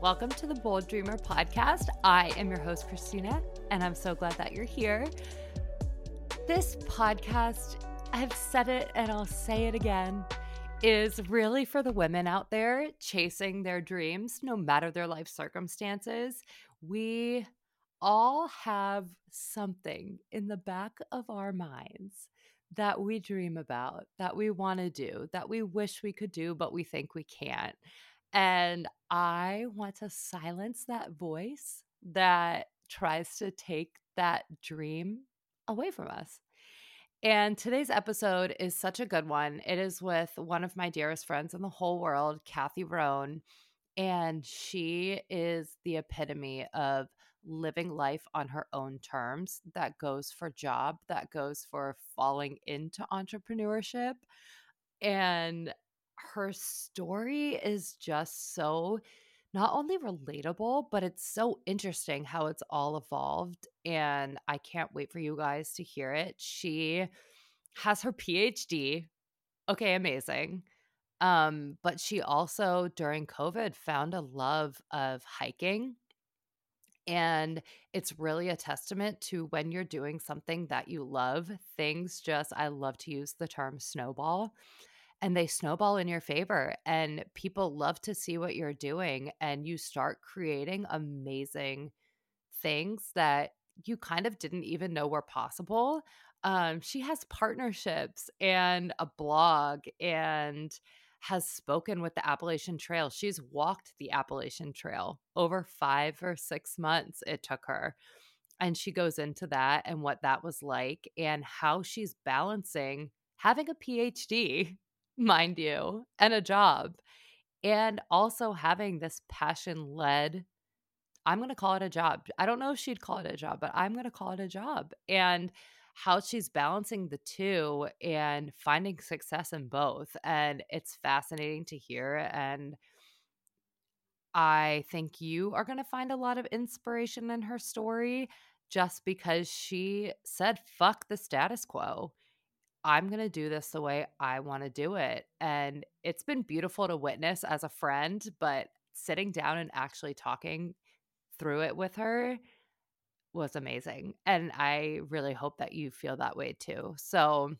Welcome to the Bold Dreamer podcast. I am your host, Kristina, and I'm so glad that you're here. This podcast, I've said it and I'll say it again, is really for the women out there chasing their dreams, no matter their life circumstances. We all have something in the back of our minds that we dream about, that we want to do, that we wish we could do, but we think we can't. And I want to silence that voice that tries to take that dream away from us. And today's episode is such a good one. It is with one of my dearest friends in the whole world, Kathy Rohn. And she is the epitome of living life on her own terms. That goes for job, that goes for falling into entrepreneurship. And her story is just so not only relatable, but it's so interesting how it's all evolved. And I can't wait for you guys to hear it. She has her PhD. Okay, amazing. Um, but she also during COVID found a love of hiking. And it's really a testament to when you're doing something that you love, things just, I love to use the term snowball and they snowball in your favor and people love to see what you're doing and you start creating amazing things that you kind of didn't even know were possible um, she has partnerships and a blog and has spoken with the Appalachian Trail. She's walked the Appalachian Trail over five or six months, it took her. And she goes into that and what that was like and how she's balancing having a PhD mind you, and a job. And also having this passion led, I'm going to call it a job. I don't know if she'd call it a job, but I'm going to call it a job. And how she's balancing the two and finding success in both. And it's fascinating to hear. And I think you are going to find a lot of inspiration in her story just because she said, fuck the status quo. I'm going to do this the way I want to do it. And it's been beautiful to witness as a friend, but sitting down and actually talking through it with her was amazing. And I really hope that you feel that way too. So,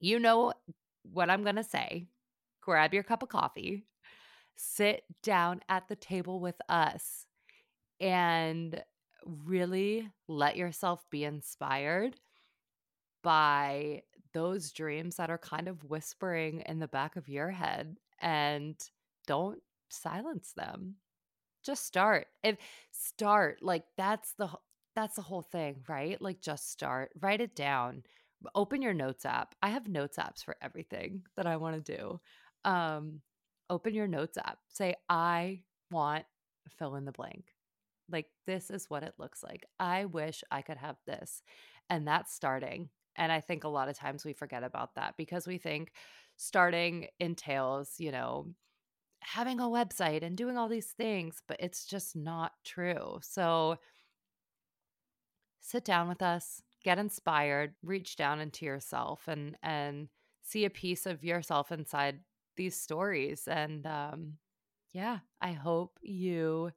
you know what I'm going to say. Grab your cup of coffee, sit down at the table with us, and really let yourself be inspired by those dreams that are kind of whispering in the back of your head and don't silence them. Just start. If start like that's the that's the whole thing right? Like just start. Write it down. Open your notes app. I have notes apps for everything that i want to do. Um open your notes app. Say i want fill in the blank. Like this is what it looks like. I wish i could have this. And that's starting and I think a lot of times we forget about that because we think starting entails, you know, having a website and doing all these things, but it's just not true. So sit down with us, get inspired, reach down into yourself and and see a piece of yourself inside these stories and um yeah, I hope you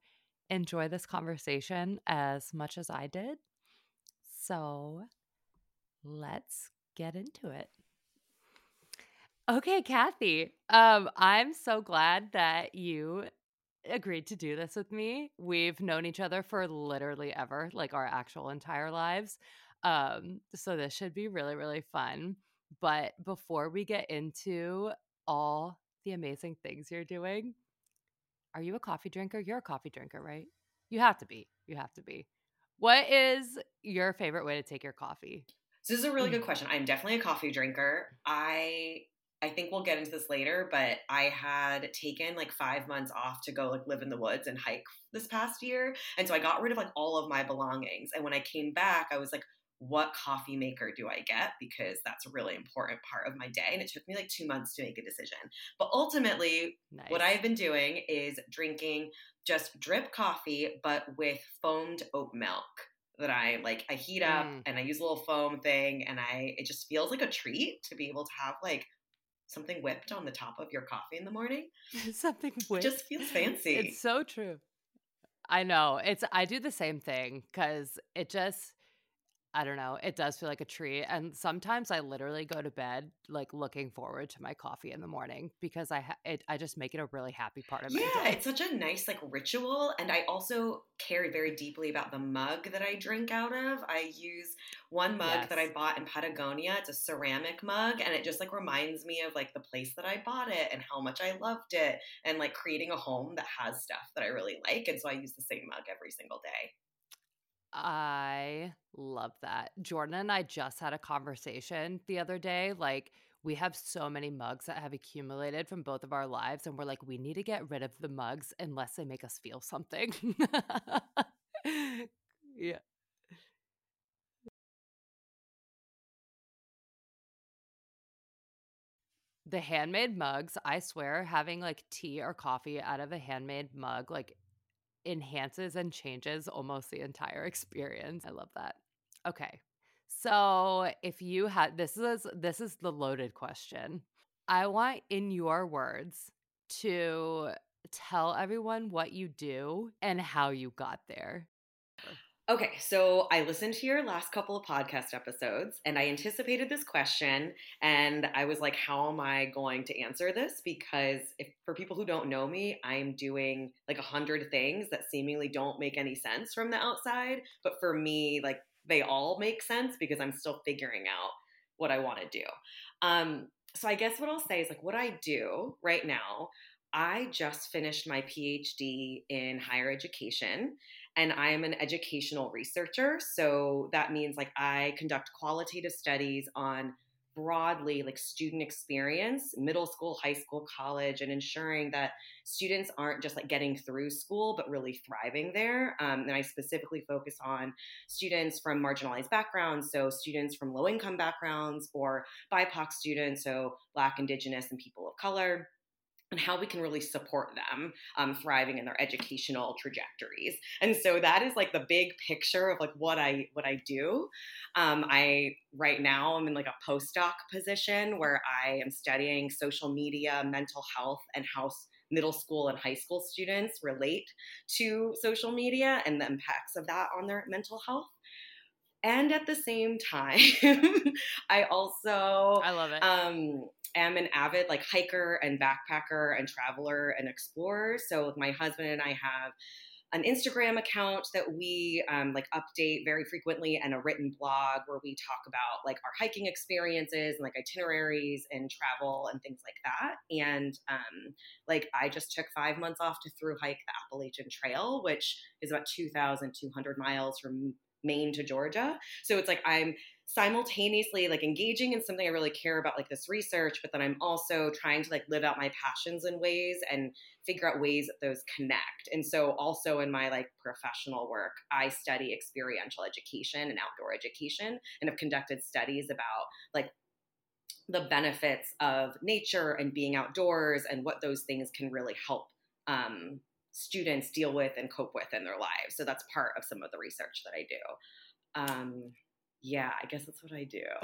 enjoy this conversation as much as I did. So, let's get into it. Okay, Kathy. Um, I'm so glad that you agreed to do this with me. We've known each other for literally ever, like our actual entire lives. Um, so this should be really, really fun. But before we get into all the amazing things you're doing, are you a coffee drinker? You're a coffee drinker, right? You have to be. You have to be. What is your favorite way to take your coffee? So this is a really good mm. question. I'm definitely a coffee drinker. I I think we'll get into this later, but I had taken like five months off to go like live in the woods and hike this past year. And so I got rid of like all of my belongings. And when I came back, I was like, what coffee maker do I get? Because that's a really important part of my day. And it took me like two months to make a decision. But ultimately, nice. what I've been doing is drinking just drip coffee, but with foamed oat milk that I like I heat up mm. and I use a little foam thing and I it just feels like a treat to be able to have like something whipped on the top of your coffee in the morning. something whipped. It just feels fancy. It's so true. I know. It's I do the same thing cuz it just I don't know. It does feel like a treat. And sometimes I literally go to bed like looking forward to my coffee in the morning because I ha- it, I just make it a really happy part of my yeah, day. it's such a nice like ritual. And I also care very deeply about the mug that I drink out of. I use one mug Yes. that I bought in Patagonia. It's a ceramic mug and it just like reminds me of like the place that I bought it and how much I loved it and like creating a home that has stuff that I really like. And so I use the same mug every single day. I love that. Jordan and I just had a conversation the other day. Like, we have so many mugs that have accumulated from both of our lives, and we're like, we need to get rid of the mugs unless they make us feel something. yeah. The handmade mugs, I swear, having like tea or coffee out of a handmade mug, like enhances and changes almost the entire experience. I love that. Okay. So, if you had this is this is the loaded question. I want in your words to tell everyone what you do and how you got there. Okay, so I listened to your last couple of podcast episodes and I anticipated this question and I was like, how am I going to answer this? Because if for people who don't know me, I'm doing like a hundred things that seemingly don't make any sense from the outside. But for me, like they all make sense because I'm still figuring out what I want to do. Um, so I guess what I'll say is like what I do right now, I just finished my PhD in higher education and I am an educational researcher. So that means like I conduct qualitative studies on broadly like student experience, middle school, high school, college, and ensuring that students aren't just like getting through school, but really thriving there. Um, and I specifically focus on students from marginalized backgrounds, so students from low income backgrounds or BIPOC students, so Black, Indigenous, and people of color and how we can really support them um, thriving in their educational trajectories. And so that is like the big picture of like what i what i do. Um, i right now i'm in like a postdoc position where i am studying social media mental health and how middle school and high school students relate to social media and the impacts of that on their mental health and at the same time i also I love it. um, am an avid like hiker and backpacker and traveler and explorer. So my husband and I have an Instagram account that we um, like update very frequently and a written blog where we talk about like our hiking experiences and like itineraries and travel and things like that. And um, like I just took five months off to through hike the Appalachian Trail, which is about 2,200 miles from Maine to Georgia. So it's like I'm simultaneously like engaging in something I really care about, like this research, but then I'm also trying to like live out my passions in ways and figure out ways that those connect. And so also in my like professional work, I study experiential education and outdoor education and have conducted studies about like the benefits of nature and being outdoors and what those things can really help um, students deal with and cope with in their lives. So that's part of some of the research that I do. Um, yeah, I guess that's what I do.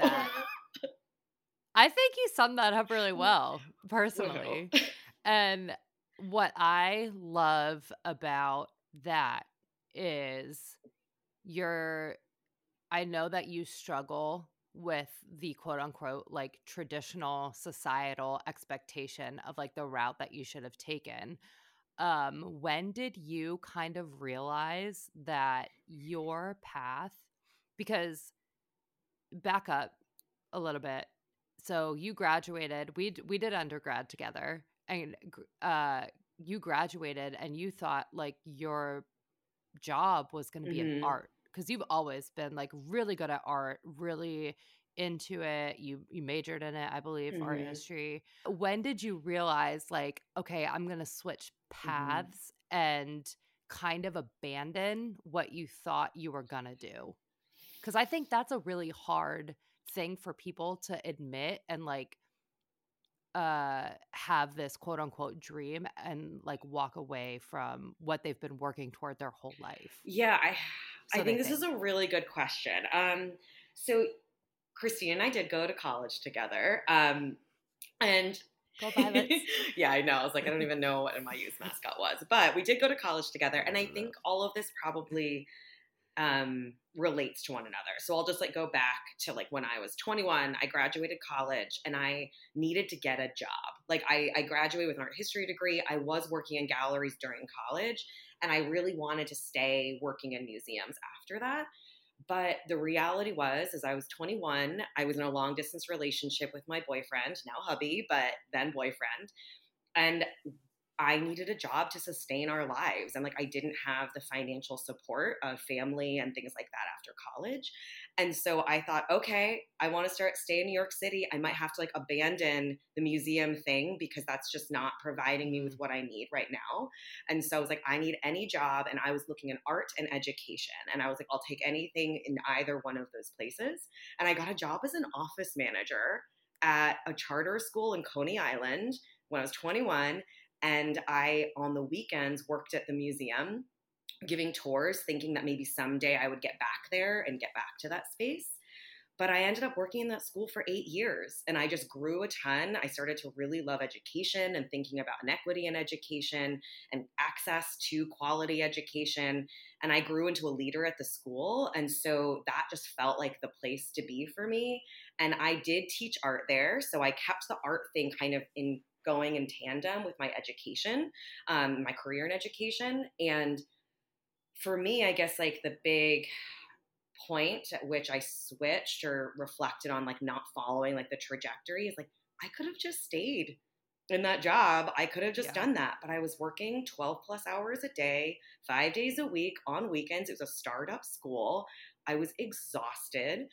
I think you summed that up really well, personally. And what I love about that is you're, I know that you struggle with the quote unquote like traditional societal expectation of like the route that you should have taken. Um, when did you kind of realize that your path, because back up a little bit. So you graduated. We we did undergrad together, and uh, you graduated, and you thought like your job was going to be in Mhm. art because you've always been like really good at art, really into it. You you majored in it, I believe, art Mhm. history. When did you realize like, okay, I'm to switch paths and kind of abandon what you thought you were to do? Cuz I think that's a really hard thing for people to admit and like uh have this quote unquote dream and like walk away from what they've been working toward their whole life. Yeah, I So I think this is a really good question. Um, so Christine and I did go to college together. Um, And Go Pilots. yeah, I know. I was like, I don't even know what my NYU's mascot was, but we did go to college together, and I think all of this probably um, relates to one another. So I'll just like go back to like when I was 21, I graduated college and I needed to get a job. Like I, I graduated with an art history degree. I was working in galleries during college and I really wanted to stay working in museums after that. But the reality was, as I was 21, I was in a long distance relationship with my boyfriend, now hubby, but then boyfriend. And I needed a job to sustain our lives. And like, I didn't have the financial support of family and things like that after college. And so I thought, okay, I want to start stay in New York City. I might have to like abandon the museum thing because that's just not providing me with mm. what I need right now. And so I was like, I need any job. And I was looking in art and education. And I was like, I'll take anything in either one of those places. And I got a job as an office manager at a charter school in Coney Island when I was 21 and I, on the weekends, worked at the museum giving tours, thinking that maybe someday I would get back there and get back to that space. But I ended up working in that school for eight years and I just grew a ton. I started to really love education and thinking about inequity in education and access to quality education. And I grew into a leader at the school. And so that just felt like the place to be for me. And I did teach art there. So I kept the art thing kind of in going in tandem with my education, um, my career in education. And for me, I guess like the big point at which I switched or reflected on like not following like the trajectory is like I could have just stayed in that job. I could have just yeah. done that, but I was working 12 plus hours a day, 5 days a week on weekends. It was a startup school. I was exhausted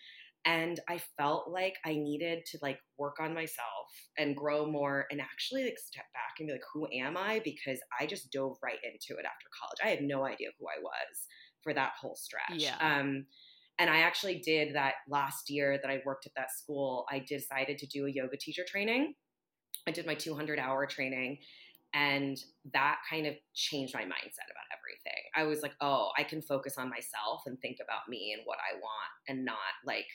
and i felt like i needed to like work on myself and grow more and actually like step back and be like who am i because i just dove right into it after college i had no idea who i was for that whole stretch yeah. um and i actually did that last year that i worked at that school i decided to do a yoga teacher training i did my 200 hour training and that kind of changed my mindset about everything. I was like, oh, I can focus on myself and think about me and what I want and not like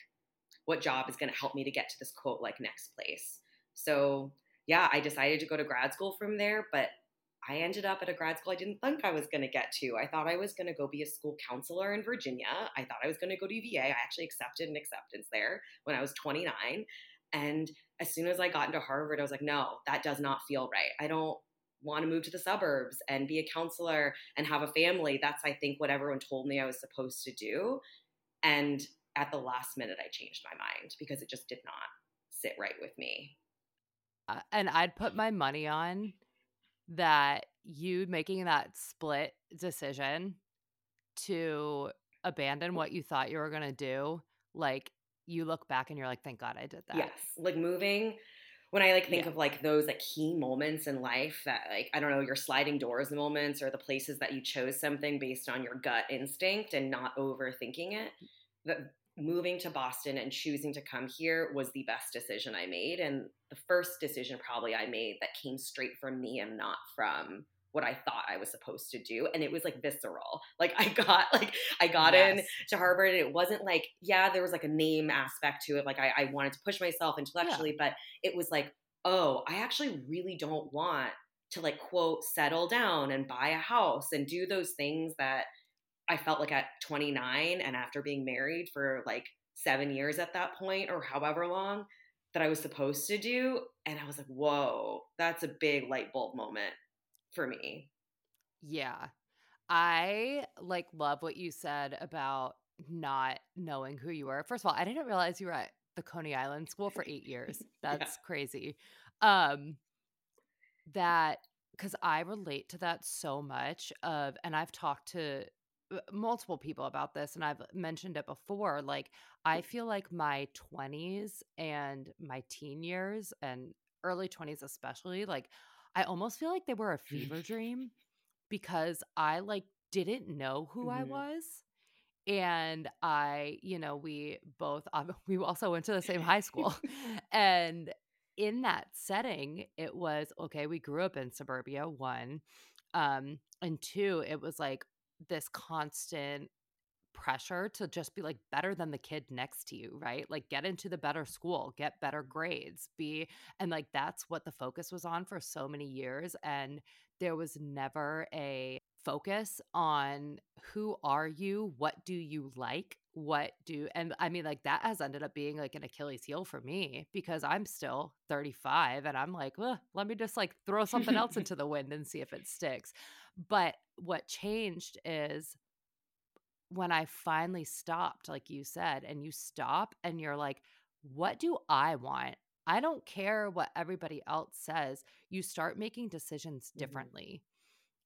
what job is going to help me to get to this quote like next place. So, yeah, I decided to go to grad school from there, but I ended up at a grad school I didn't think I was going to get to. I thought I was going to go be a school counselor in Virginia. I thought I was going to go to UVA. I actually accepted an acceptance there when I was 29. And as soon as I got into Harvard, I was like, no, that does not feel right. I don't want to move to the suburbs and be a counselor and have a family. That's, I think, what everyone told me I was supposed to do. And at the last minute I changed my mind because it just did not sit right with me. Uh, and I'd put my money on that you making that split decision to abandon what you thought you were going to do, like you look back and you're like, thank God I did that. Yes. Like moving when I like think yeah. of like those like key moments in life that like I don't know your sliding doors moments or the places that you chose something based on your gut instinct and not overthinking it. That moving to Boston and choosing to come here was the best decision I made. And the first decision probably I made that came straight from me and not from what I thought I was supposed to do. And it was like visceral. Like I got like I got yes. in to Harvard and it wasn't like, yeah, there was like a name aspect to it. Like I, I wanted to push myself intellectually, yeah. but it was like, oh, I actually really don't want to like quote settle down and buy a house and do those things that I felt like at 29 and after being married for like seven years at that point or however long that I was supposed to do. And I was like, whoa, that's a big light bulb moment for me. Yeah. I like love what you said about not knowing who you were. First of all, I didn't realize you were at the Coney Island school for eight years. That's yeah. crazy. Um, that because I relate to that so much of, and I've talked to multiple people about this and I've mentioned it before like I feel like my 20s and my teen years and early 20s especially like I almost feel like they were a fever dream because I like didn't know who mm-hmm. I was and I you know we both we also went to the same high school and in that setting it was okay we grew up in suburbia one um and two it was like this constant pressure to just be like better than the kid next to you, right? Like get into the better school, get better grades, be and like that's what the focus was on for so many years and there was never a focus on who are you, what do you like, what do and I mean like that has ended up being like an Achilles heel for me because I'm still 35 and I'm like, well, let me just like throw something else into the wind and see if it sticks. But what changed is when I finally stopped, like you said, and you stop and you're like, what do I want? I don't care what everybody else says. You start making decisions Mm-hmm. differently.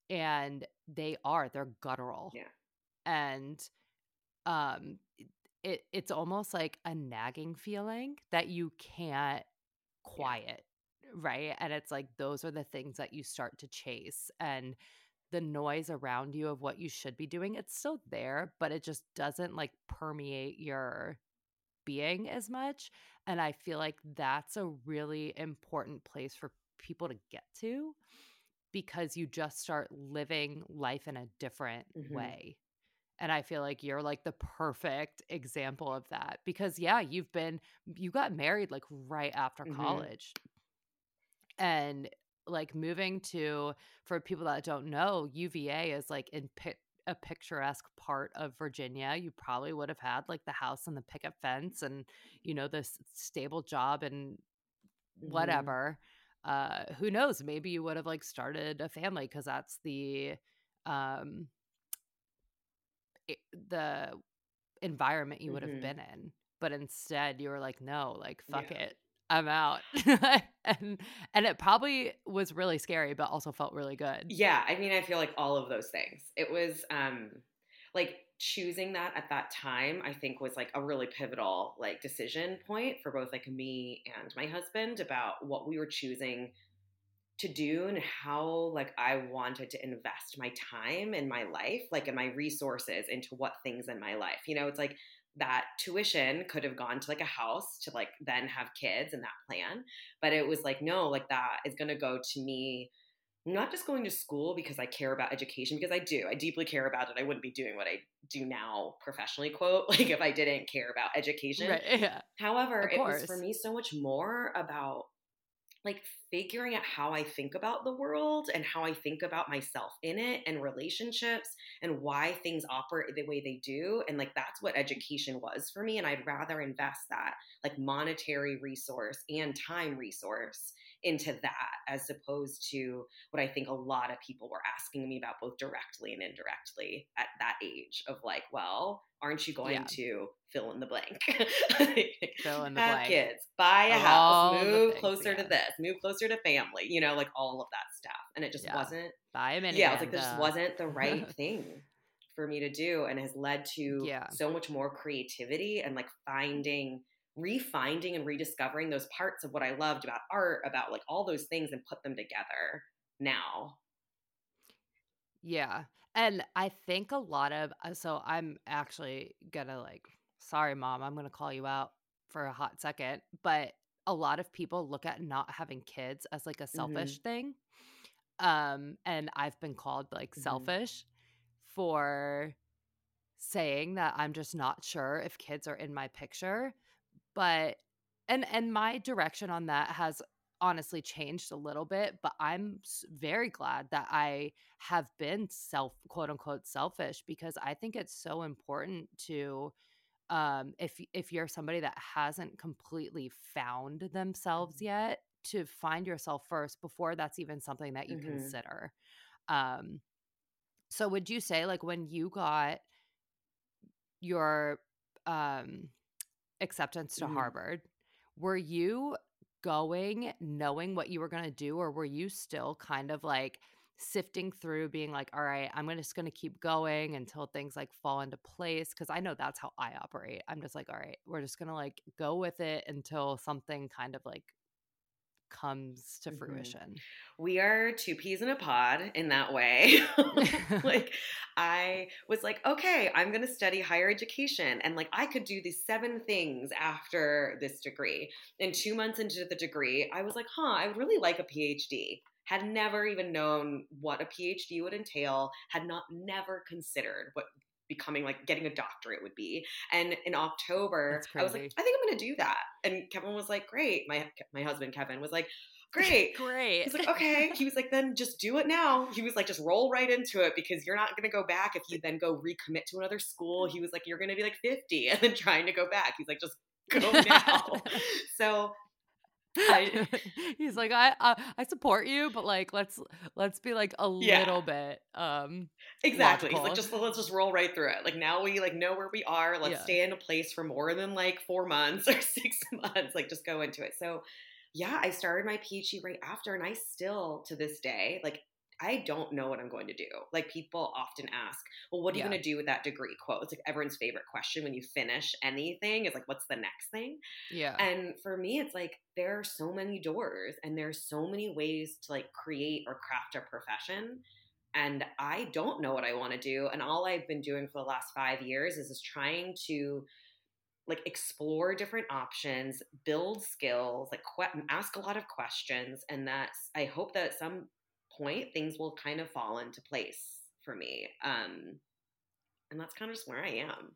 And they are, they're guttural. Yeah. And um it it's almost like a nagging feeling that you can't quiet, right? And it's like those are the things that you start to chase and the noise around you of what you should be doing, it's still there, but it just doesn't like permeate your being as much. And I feel like that's a really important place for people to get to because you just start living life in a different Mhm. way. And I feel like you're like the perfect example of that because, yeah, you've been, you got married like right after Mhm. college. And like moving to, for people that don't know, UVA is like in pi- a picturesque part of Virginia. You probably would have had like the house and the picket fence and, you know, this stable job and Mhm. whatever. Uh, who knows? Maybe you would have like started a family because that's the, um, it, the environment you would have Mhm. been in. But instead, you were like, no, like fuck Yeah. it, I'm out. and and it probably was really scary, but also felt really good. Yeah, I mean, I feel like all of those things. It was um like choosing that at that time, I think was like a really pivotal like decision point for both like me and my husband about what we were choosing to do and how like I wanted to invest my time in my life, like in my resources into what things in my life. You know, it's like that tuition could have gone to like a house to like then have kids and that plan, but it was like no, like that is going to go to me not just going to school because I care about education because I do. I deeply care about it. I wouldn't be doing what I do now professionally, quote, like if I didn't care about education. Right. Yeah. However, it was for me so much more about like figuring out how I think about the world and how I think about myself in it and relationships and why things operate the way they do. And like that's what education was for me. And I'd rather invest that like monetary resource and time resource into that as opposed to what I think a lot of people were asking me about both directly and indirectly at that age of like, well, aren't you going Yeah. to fill in the blank? Fill in the Have blank. kids, buy a all house, move things, closer to this, move closer to family, you know, like all of that stuff. And it just Yeah. wasn't, Buy a minivan. yeah, it was like this just wasn't the right thing for me to do and has led to Yeah. so much more creativity and like finding refinding and rediscovering those parts of what I loved about art, about like all those things and put them together now. Yeah. And I think a lot of uh, so I'm actually gonna like sorry mom, I'm gonna call you out for a hot second, but a lot of people look at not having kids as like a selfish thing. Um and I've been called like Mhm. selfish for saying that I'm just not sure if kids are in my picture, but and and my direction on that has honestly changed a little bit, but I'm very glad that I have been self quote unquote selfish because I think it's so important to um if if you're somebody that hasn't completely found themselves Mhm. yet to find yourself first before that's even something that you Mhm. consider. Um so would you say like when you got your um acceptance to Mhm. Harvard, were you going knowing what you were going to do or were you still kind of like sifting through being like all right i'm just going to keep going until things like fall into place because i know that's how i operate i'm just like all right we're just going to like go with it until something kind of like comes to Mhm. fruition We are two peas in a pod in that way. like I was like, okay, I'm going to study higher education and like I could do these seven things after this degree. And 2 months into the degree, I was like, "Huh, I would really like a PhD." Had never even known what a PhD would entail, had not never considered what becoming like getting a doctorate would be. And in October, I was like, I think I'm going to do that. And Kevin was like, great. My my husband Kevin was like, great. Great. He's like, okay. He was like, then just do it now. He was like, just roll right into it because you're not going to go back if you then go recommit to another school. He was like, you're going to be like 50 and then trying to go back. He's like, just go now. so I, he's like I, I, I support you but like let's let's be like a yeah. little bit um exactly he's like just let's just roll right through it like now we like know where we are let's yeah. stay in a place for more than like four months or six months like just go into it so yeah, I started my PhD right after, and I still to this day, like, I don't know what I'm going to do. Like, people often ask, well, what are you going to do with that degree? Quote. It's like everyone's favorite question when you finish anything is like, what's the next thing? Yeah. And for me, it's like, there are so many doors and there's so many ways to like create or craft a profession and I don't know what I want to do. And all I've been doing for the last five years is just trying to like explore different options, build skills, like que- ask a lot of questions, and that's I hope that at some point things will kind of fall into place for me. Um, and that's kind of just where I am.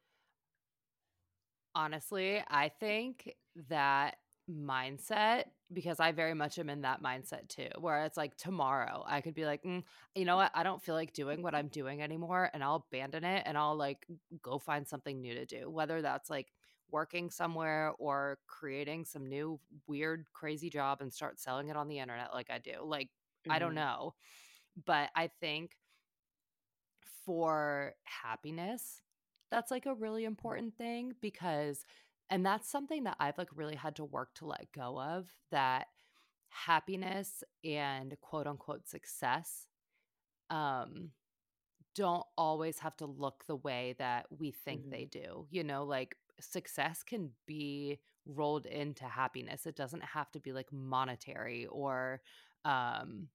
Honestly, I think that mindset because I very much am in that mindset too, where it's like tomorrow I could be like, mm, you know what, I don't feel like doing what I'm doing anymore, and I'll abandon it and I'll like go find something new to do, whether that's like working somewhere or creating some new weird crazy job and start selling it on the internet like I do. Like mm-hmm. I don't mm-hmm. know. But I think for happiness, that's like a really important thing because and that's something that I've like really had to work to let go of that happiness and quote unquote success um don't always have to look the way that we think mm-hmm. they do. You know, like success can be rolled into happiness. It doesn't have to be like monetary or um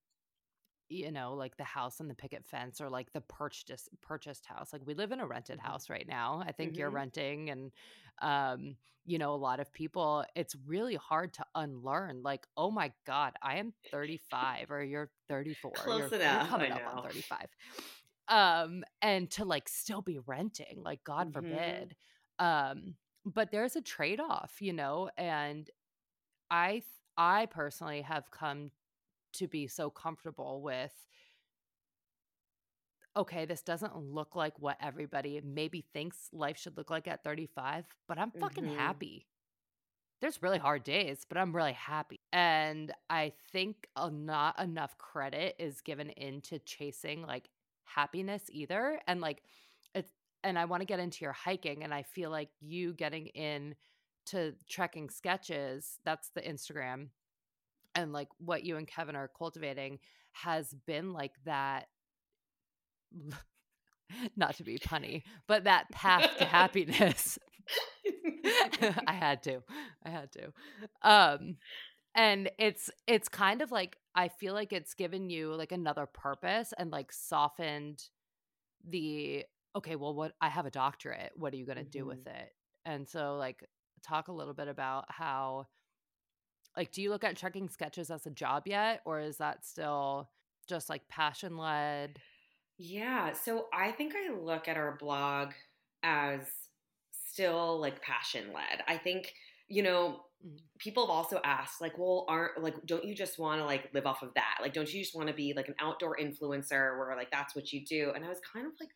you know like the house and the picket fence or like the purchased purchased house like we live in a rented mm-hmm. house right now i think mm-hmm. you're renting and um you know a lot of people it's really hard to unlearn like oh my god i am 35 or you're 34 Close you're, enough. you're coming up on 35 um and to like still be renting like god mm-hmm. forbid um, but there's a trade-off, you know, and I I personally have come to be so comfortable with okay, this doesn't look like what everybody maybe thinks life should look like at 35, but I'm fucking mm-hmm. happy. There's really hard days, but I'm really happy. And I think not enough credit is given into chasing like happiness either. And like it's, and I want to get into your hiking and I feel like you getting in to trekking sketches, that's the Instagram and like what you and Kevin are cultivating has been like that not to be punny, but that path to happiness. I had to. I had to. Um and it's it's kind of like I feel like it's given you like another purpose and like softened the okay, well, what I have a doctorate. What are you going to mm-hmm. do with it? And so, like, talk a little bit about how, like, do you look at trekking sketches as a job yet, or is that still just like passion led? Yeah. So I think I look at our blog as still like passion led. I think, you know, mm-hmm. people have also asked like well aren't like don't you just want to like live off of that like don't you just want to be like an outdoor influencer where like that's what you do and i was kind of like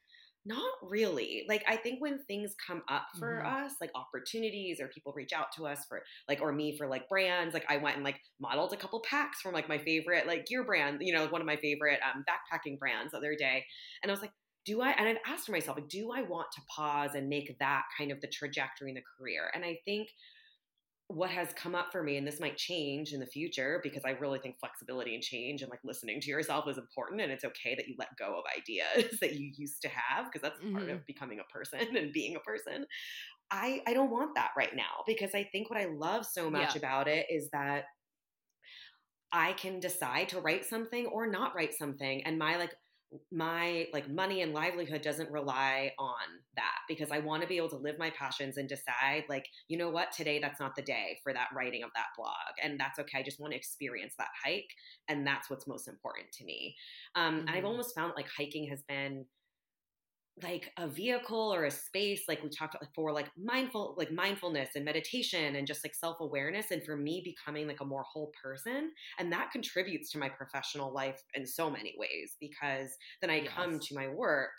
not really. Like I think when things come up for mm-hmm. us, like opportunities or people reach out to us for like or me for like brands, like I went and like modeled a couple packs from like my favorite like gear brand, you know, one of my favorite um backpacking brands the other day. And I was like, do I and I've asked myself, like, do I want to pause and make that kind of the trajectory in the career? And I think what has come up for me and this might change in the future because i really think flexibility and change and like listening to yourself is important and it's okay that you let go of ideas that you used to have because that's mm-hmm. part of becoming a person and being a person i i don't want that right now because i think what i love so much yeah. about it is that I can decide to write something or not write something. And my like my like money and livelihood doesn't rely on that because I want to be able to live my passions and decide like you know what today that's not the day for that writing of that blog and that's okay I just want to experience that hike and that's what's most important to me um, mm-hmm. and I've mm-hmm. almost found like hiking has been like a vehicle or a space like we talked about for like mindful like mindfulness and meditation and just like self-awareness and for me becoming like a more whole person and that contributes to my professional life in so many ways because then i yes. come to my work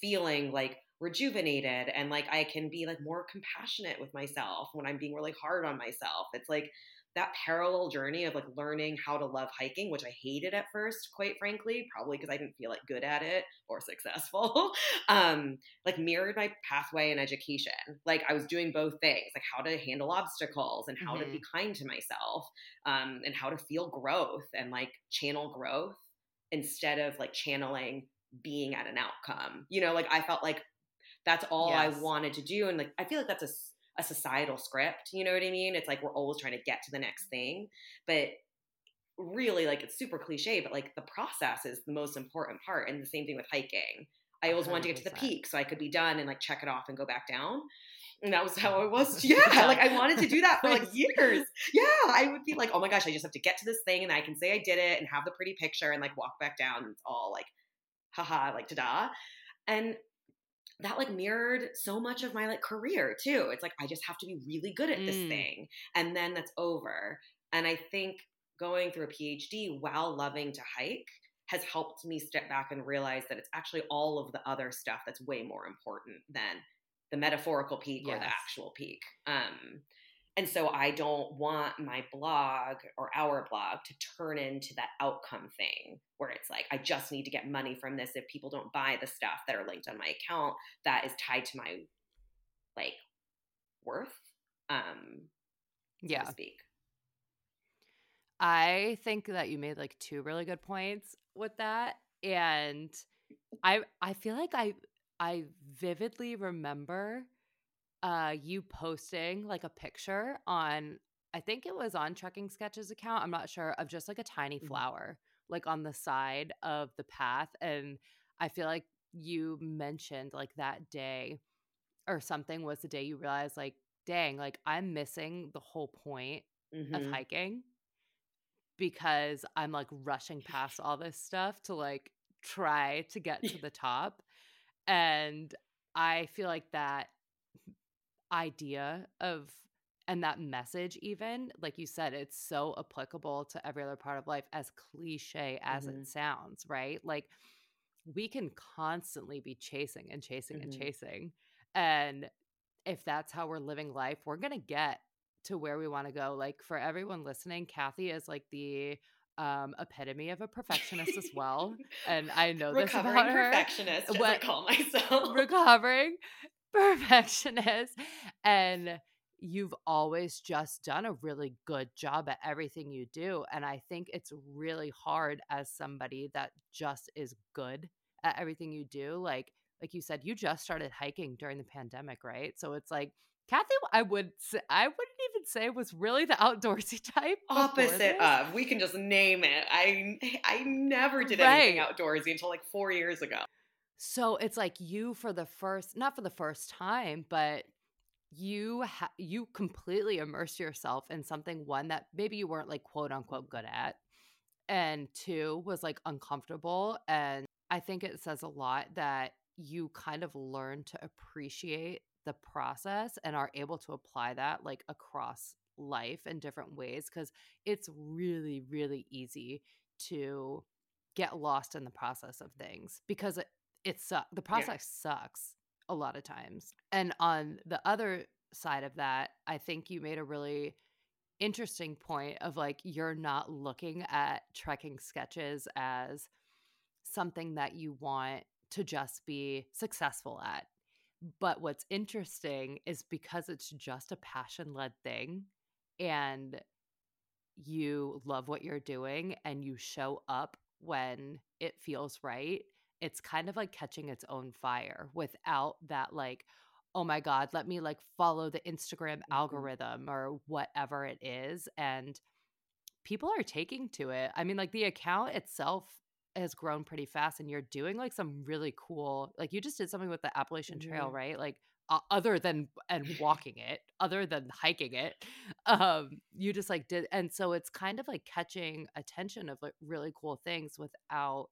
feeling like rejuvenated and like i can be like more compassionate with myself when i'm being really hard on myself it's like that parallel journey of like learning how to love hiking, which I hated at first, quite frankly, probably because I didn't feel like good at it or successful, um, like mirrored my pathway in education. Like I was doing both things, like how to handle obstacles and how mm-hmm. to be mm-hmm. kind to myself, um, and how to feel growth and like channel growth instead of like channeling being at an outcome. You know, like I felt like that's all yes. I wanted to do. And like I feel like that's a a societal script. You know what I mean? It's like we're always trying to get to the next thing. But really, like it's super cliche, but like the process is the most important part. And the same thing with hiking. I always 100%. wanted to get to the peak so I could be done and like check it off and go back down. And that was how I was. Yeah. like I wanted to do that for like years. Yeah. I would be like, oh my gosh, I just have to get to this thing and I can say I did it and have the pretty picture and like walk back down. And it's all like, haha, like ta da. And that like mirrored so much of my like career too. It's like I just have to be really good at this mm. thing and then that's over. And I think going through a PhD while loving to hike has helped me step back and realize that it's actually all of the other stuff that's way more important than the metaphorical peak yes. or the actual peak. Um, and so I don't want my blog or our blog to turn into that outcome thing where it's like, I just need to get money from this if people don't buy the stuff that are linked on my account that is tied to my like worth. Um, yeah. speak. I think that you made like two really good points with that. And I I feel like I I vividly remember uh, you posting like a picture on, I think it was on Trekking Sketches account. I'm not sure of just like a tiny mm-hmm. flower, like on the side of the path. And I feel like you mentioned like that day or something was the day you realized like, dang, like I'm missing the whole point mm-hmm. of hiking because I'm like rushing past all this stuff to like try to get to the top. And I feel like that idea of and that message even like you said it's so applicable to every other part of life as cliche as mm-hmm. it sounds right like we can constantly be chasing and chasing mm-hmm. and chasing and if that's how we're living life we're going to get to where we want to go like for everyone listening kathy is like the um epitome of a perfectionist as well and i know this recovering about her perfectionist what, i call myself recovering perfectionist and you've always just done a really good job at everything you do and i think it's really hard as somebody that just is good at everything you do like like you said you just started hiking during the pandemic right so it's like Kathy, I would say, I wouldn't even say was really the outdoorsy type. Opposite of. We can just name it. I I never did right. anything outdoorsy until like four years ago. So it's like you for the first, not for the first time, but you ha- you completely immerse yourself in something one that maybe you weren't like quote unquote good at and two was like uncomfortable and i think it says a lot that you kind of learn to appreciate the process and are able to apply that like across life in different ways because it's really really easy to get lost in the process of things because it, sucks. The process yeah. sucks a lot of times. And on the other side of that, I think you made a really interesting point of like you're not looking at trekking sketches as something that you want to just be successful at. But what's interesting is because it's just a passion led thing and you love what you're doing and you show up when it feels right it's kind of like catching its own fire without that like oh my god let me like follow the instagram mm-hmm. algorithm or whatever it is and people are taking to it i mean like the account itself has grown pretty fast and you're doing like some really cool like you just did something with the appalachian mm-hmm. trail right like uh, other than and walking it other than hiking it um you just like did and so it's kind of like catching attention of like really cool things without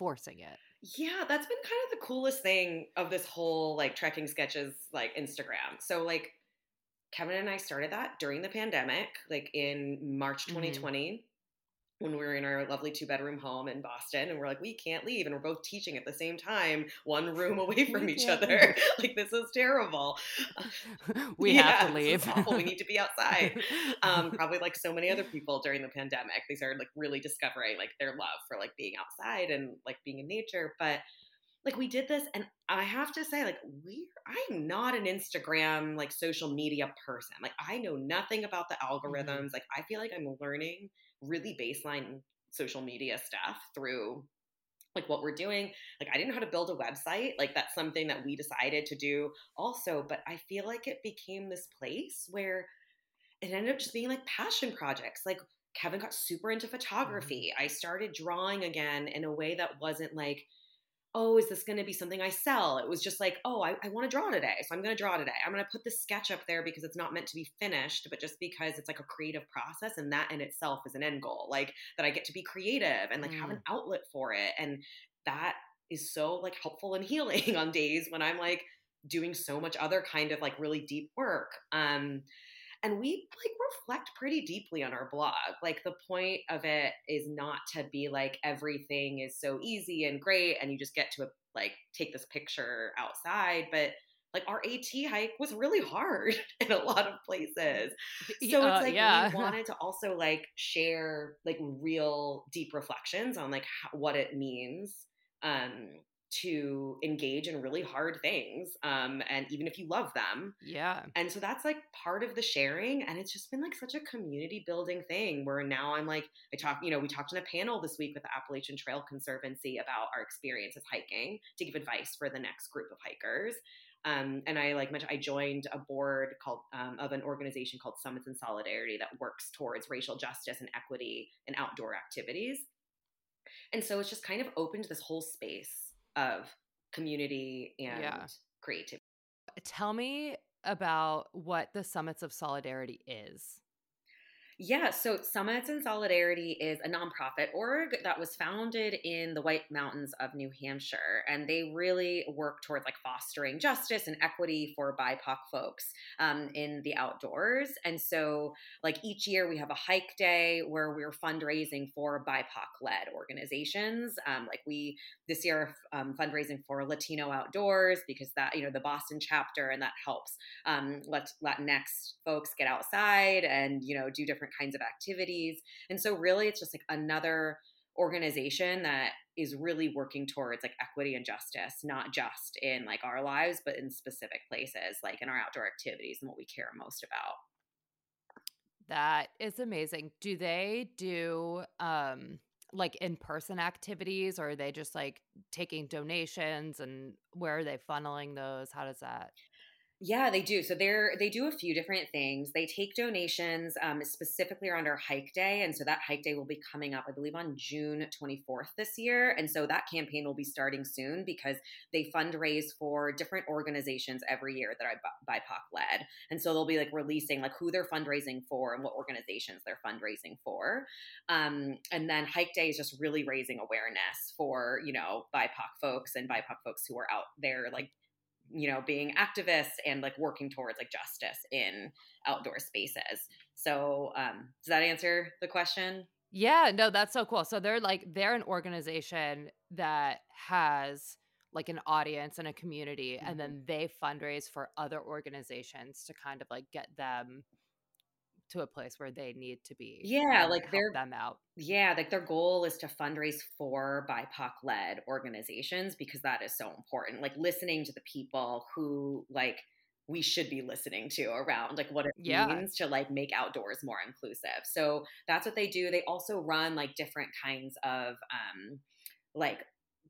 forcing it. Yeah, that's been kind of the coolest thing of this whole like trekking sketches like Instagram. So like Kevin and I started that during the pandemic, like in March 2020. Mm-hmm when we were in our lovely two bedroom home in Boston and we're like, we can't leave. And we're both teaching at the same time, one room away from each other. like, this is terrible. we yeah, have to leave. we need to be outside. Um, probably like so many other people during the pandemic, they started like really discovering like their love for like being outside and like being in nature. But like we did this and I have to say, like, we I'm not an Instagram like social media person. Like I know nothing about the mm-hmm. algorithms. Mm-hmm. Like I feel like I'm learning really baseline social media stuff through like what we're doing. Like I didn't know how to build a website. Like that's something that we decided to do also, but I feel like it became this place where it ended up just being like passion projects. Like Kevin got super into mm-hmm. photography. I started drawing again in a way that wasn't like oh, is this going to be something I sell? It was just like, oh, I, I want to draw today. So I'm going to draw today. I'm going to put the sketch up there because it's not meant to be finished, but just because it's like a creative process. And that in itself is an end goal, like that I get to be creative and like mm. have an mm. outlet for it. And that is so like helpful and healing on days when I'm like doing so much other kind of like really deep work. Um, and we like reflect pretty deeply on our blog like the point of it is not to be like everything is so easy and great and you just get to like take this picture outside but like our AT hike was really hard in a lot of places. So uh, it's like yeah. we wanted to also like share like real deep reflections on like how, what it means um to engage in really hard things um and even if you love them. Yeah. And so that's like part of the sharing and it's just been like such a community building thing where now i'm like i talk you know we talked in a panel this week with the appalachian trail conservancy about our experiences hiking to give advice for the next group of hikers. Um, and I like mentioned, I joined a board called um, of an organization called Summits in Solidarity that works towards racial justice and equity in outdoor activities. And so it's just kind of opened this whole space of community and yeah. creativity. Tell me about what the Summits of Solidarity is. Yeah, so Summits in Solidarity is a nonprofit org that was founded in the White Mountains of New Hampshire, and they really work towards like fostering justice and equity for BIPOC folks um, in the outdoors. And so, like each year, we have a hike day where we're fundraising for BIPOC-led organizations. Um, like we this year um, fundraising for Latino Outdoors because that you know the Boston chapter, and that helps um, let Latinx folks get outside and you know do different different kinds of activities. And so, really, it's just like another organization that is really working towards like equity and justice, not just in like our lives, but in specific places, like in our outdoor activities and what we care most about. That is amazing. Do they do um like in-person activities or are they just like taking donations and where are they funneling those? How does that? Yeah, they do. So they're they do a few different things. They take donations um, specifically around our hike day, and so that hike day will be coming up, I believe, on June 24th this year. And so that campaign will be starting soon because they fundraise for different organizations every year that are BIPOC led, and so they'll be like releasing like who they're fundraising for and what organizations they're fundraising for. Um, and then hike day is just really raising awareness for you know BIPOC folks and BIPOC folks who are out there like you know being activists and like working towards like justice in outdoor spaces. So um does that answer the question? Yeah no that's so cool. So they're like they're an organization that has like an audience and a community mm-hmm. and then they fundraise for other organizations to kind of like get them to a place where they need to be. Yeah, like they're them out. Yeah, like their goal is to fundraise for BIPOC led organizations because that is so important. Like listening to the people who like we should be listening to around like what it yeah. means to like make outdoors more inclusive. So that's what they do. They also run like different kinds of um like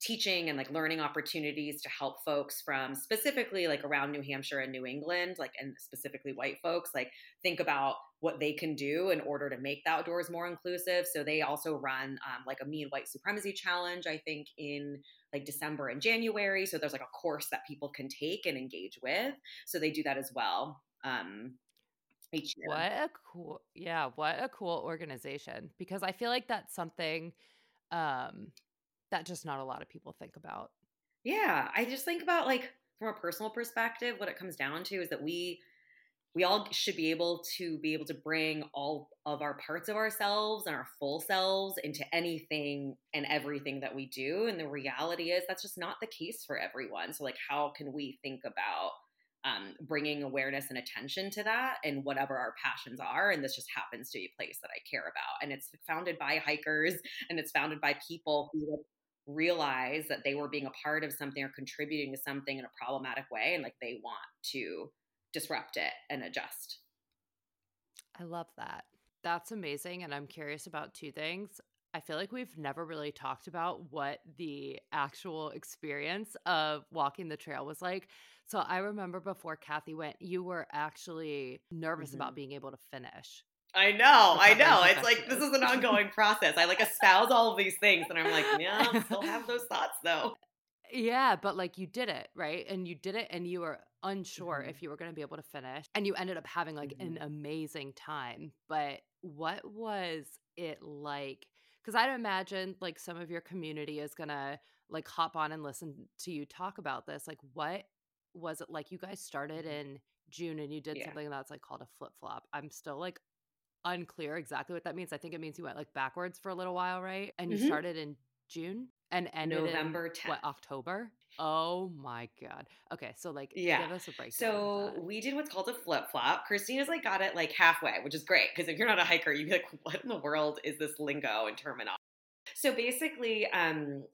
teaching and like learning opportunities to help folks from specifically like around New Hampshire and New England, like and specifically white folks, like think about what they can do in order to make the outdoors more inclusive. So they also run um, like a mean white supremacy challenge, I think in like December and January. So there's like a course that people can take and engage with. So they do that as well. Um, each year. What a cool, yeah, what a cool organization. Because I feel like that's something um that just not a lot of people think about. Yeah, I just think about like from a personal perspective, what it comes down to is that we we all should be able to be able to bring all of our parts of ourselves and our full selves into anything and everything that we do. And the reality is that's just not the case for everyone. So like how can we think about um, bringing awareness and attention to that and whatever our passions are? And this just happens to be a place that i care about. And it's founded by hikers and it's founded by people who realize that they were being a part of something or contributing to something in a problematic way and like they want to disrupt it and adjust. I love that. That's amazing. And I'm curious about two things. I feel like we've never really talked about what the actual experience of walking the trail was like. So I remember before Kathy went, you were actually nervous mm-hmm. about being able to finish. I know, I know. It's like this is an ongoing process. I like espouse all of these things, and I'm like, yeah, I still have those thoughts though. Yeah, but like you did it, right? And you did it, and you were unsure mm-hmm. if you were going to be able to finish and you ended up having like mm-hmm. an amazing time but what was it like because i'd imagine like some of your community is going to like hop on and listen to you talk about this like what was it like you guys started mm-hmm. in june and you did yeah. something that's like called a flip-flop i'm still like unclear exactly what that means i think it means you went like backwards for a little while right and you mm-hmm. started in june and ended November 10th. What October? Oh my god. Okay, so like yeah. give us a break. So we did what's called a flip flop. Kristina's like got it like halfway, which is great because if you're not a hiker, you'd be like, what in the world is this lingo and terminology? So basically, um,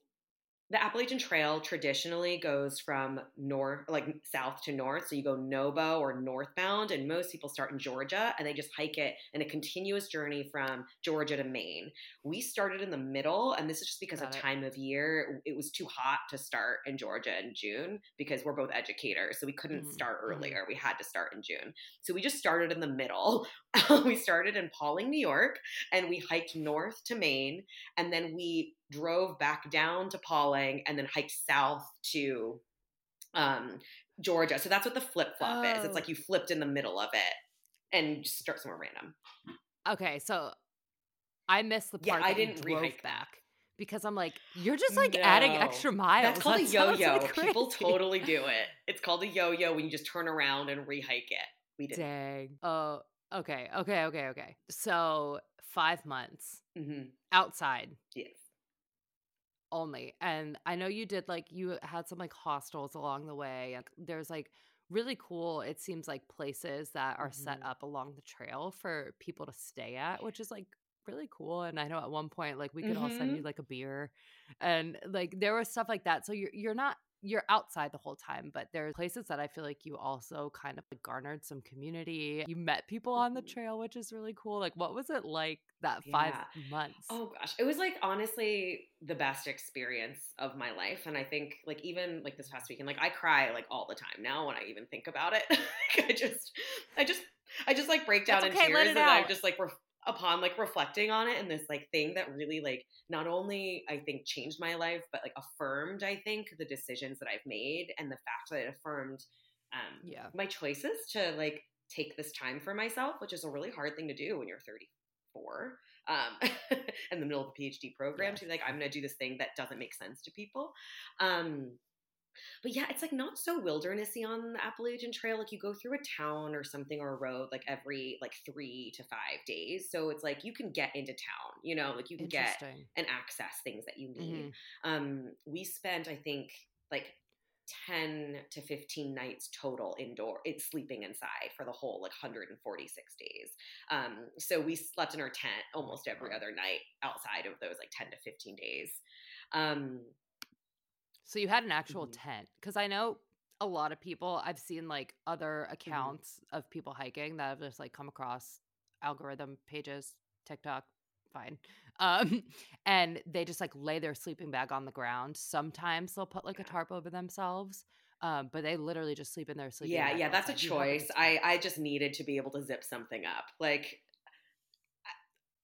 the Appalachian Trail traditionally goes from north, like south to north. So you go Nobo or northbound, and most people start in Georgia and they just hike it in a continuous journey from Georgia to Maine. We started in the middle, and this is just because Got of it. time of year. It was too hot to start in Georgia in June because we're both educators, so we couldn't mm-hmm. start mm-hmm. earlier. We had to start in June. So we just started in the middle. we started in Pawling, New York, and we hiked north to Maine, and then we drove back down to Pawling and then hiked south to um, Georgia. So that's what the flip flop oh. is. It's like oh. you flipped in the middle of it and just start somewhere random. Okay, so I missed the part yeah, I didn't drove back because I'm like, you're just like no. adding extra miles. That's called that a yo-yo. Like People totally do it. It's called a yo-yo when you just turn around and rehike it. We did. Dang. Oh, okay, okay, okay, okay. So five months mm-hmm. outside. Yes only. And I know you did like you had some like hostels along the way and there's like really cool it seems like places that are mm-hmm. set up along the trail for people to stay at, which is like really cool and I know at one point like we could mm-hmm. all send you mm-hmm. like a beer and like there was stuff like that. So you're you're not you're outside the whole time, but there are places that I feel like you also kind of like garnered some community. You met people on the mm-hmm. trail, which is really cool. Like, what was it like that five yeah. months? Oh gosh, it was like honestly the best experience of my life. And I think like even like this past weekend, like I cry like all the time now when I even think about it. I just, I just, I just like break down That's in okay, tears, and I'm just like upon like reflecting on it and this like thing that really like not only I think changed my life, but like affirmed I think the decisions that I've made and the fact that it affirmed um yeah my choices to like take this time for myself, which is a really hard thing to do when you're 34 um, in the middle of a PhD program yeah. to be like, I'm going to do this thing that doesn't make sense to people. Um, but yeah, it's like not so wildernessy on the Appalachian Trail. Like you go through a town or something or a road like every like three to five days. So it's like you can get into town, you know, like you can get and access things that you need. Mm-hmm. Um, we spent, I think, like 10 to 15 nights total indoor it's sleeping inside for the whole like 146 days um so we slept in our tent almost every other night outside of those like 10 to 15 days um so you had an actual mm-hmm. tent because I know a lot of people I've seen like other mm-hmm. accounts mm-hmm. of people hiking that have just like come across algorithm pages, TikTok, fine. Um, and they just like lay their sleeping bag on the ground. Sometimes they'll put like a tarp over themselves. Um, but they literally just sleep in their sleeping yeah, bag. Yeah, yeah, that's a choice. I I just needed to be able to zip something up. Like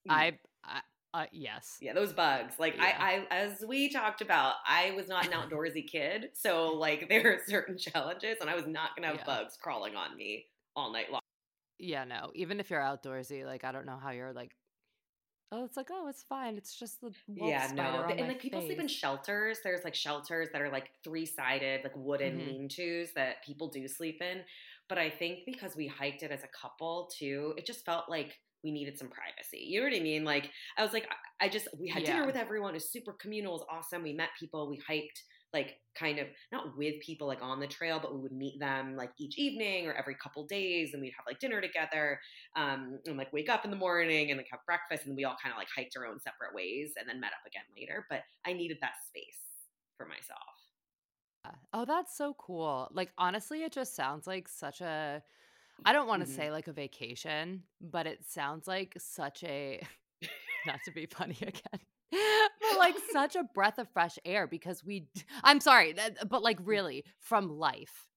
I, I uh, yes. Yeah, those bugs. Like yeah. I, I, as we talked about, I was not an outdoorsy kid, so like there are certain challenges, and I was not gonna have yeah. bugs crawling on me all night long. Yeah, no. Even if you're outdoorsy, like I don't know how you're like oh, it's like, oh, it's fine. It's just the yeah, no, and like people sleep in shelters. There's like shelters that are like three sided, like wooden Mhm. lean tos that people do sleep in. But I think because we hiked it as a couple too, it just felt like we needed some privacy. You know what I mean? Like I was like, I I just we had dinner with everyone. It was super communal. It was awesome. We met people. We hiked like kind of not with people like on the trail, but we would meet them like each evening or every couple days, and we'd have like dinner together, um, and like wake up in the morning and like have breakfast, and we all kind of like hiked our own separate ways, and then met up again later. But I needed that space for myself. Oh, that's so cool. Like honestly, it just sounds like such a I don't want to Mhm. say like a vacation, but it sounds like such a not to be funny again. But like such a breath of fresh air because we I'm sorry, but like really from life,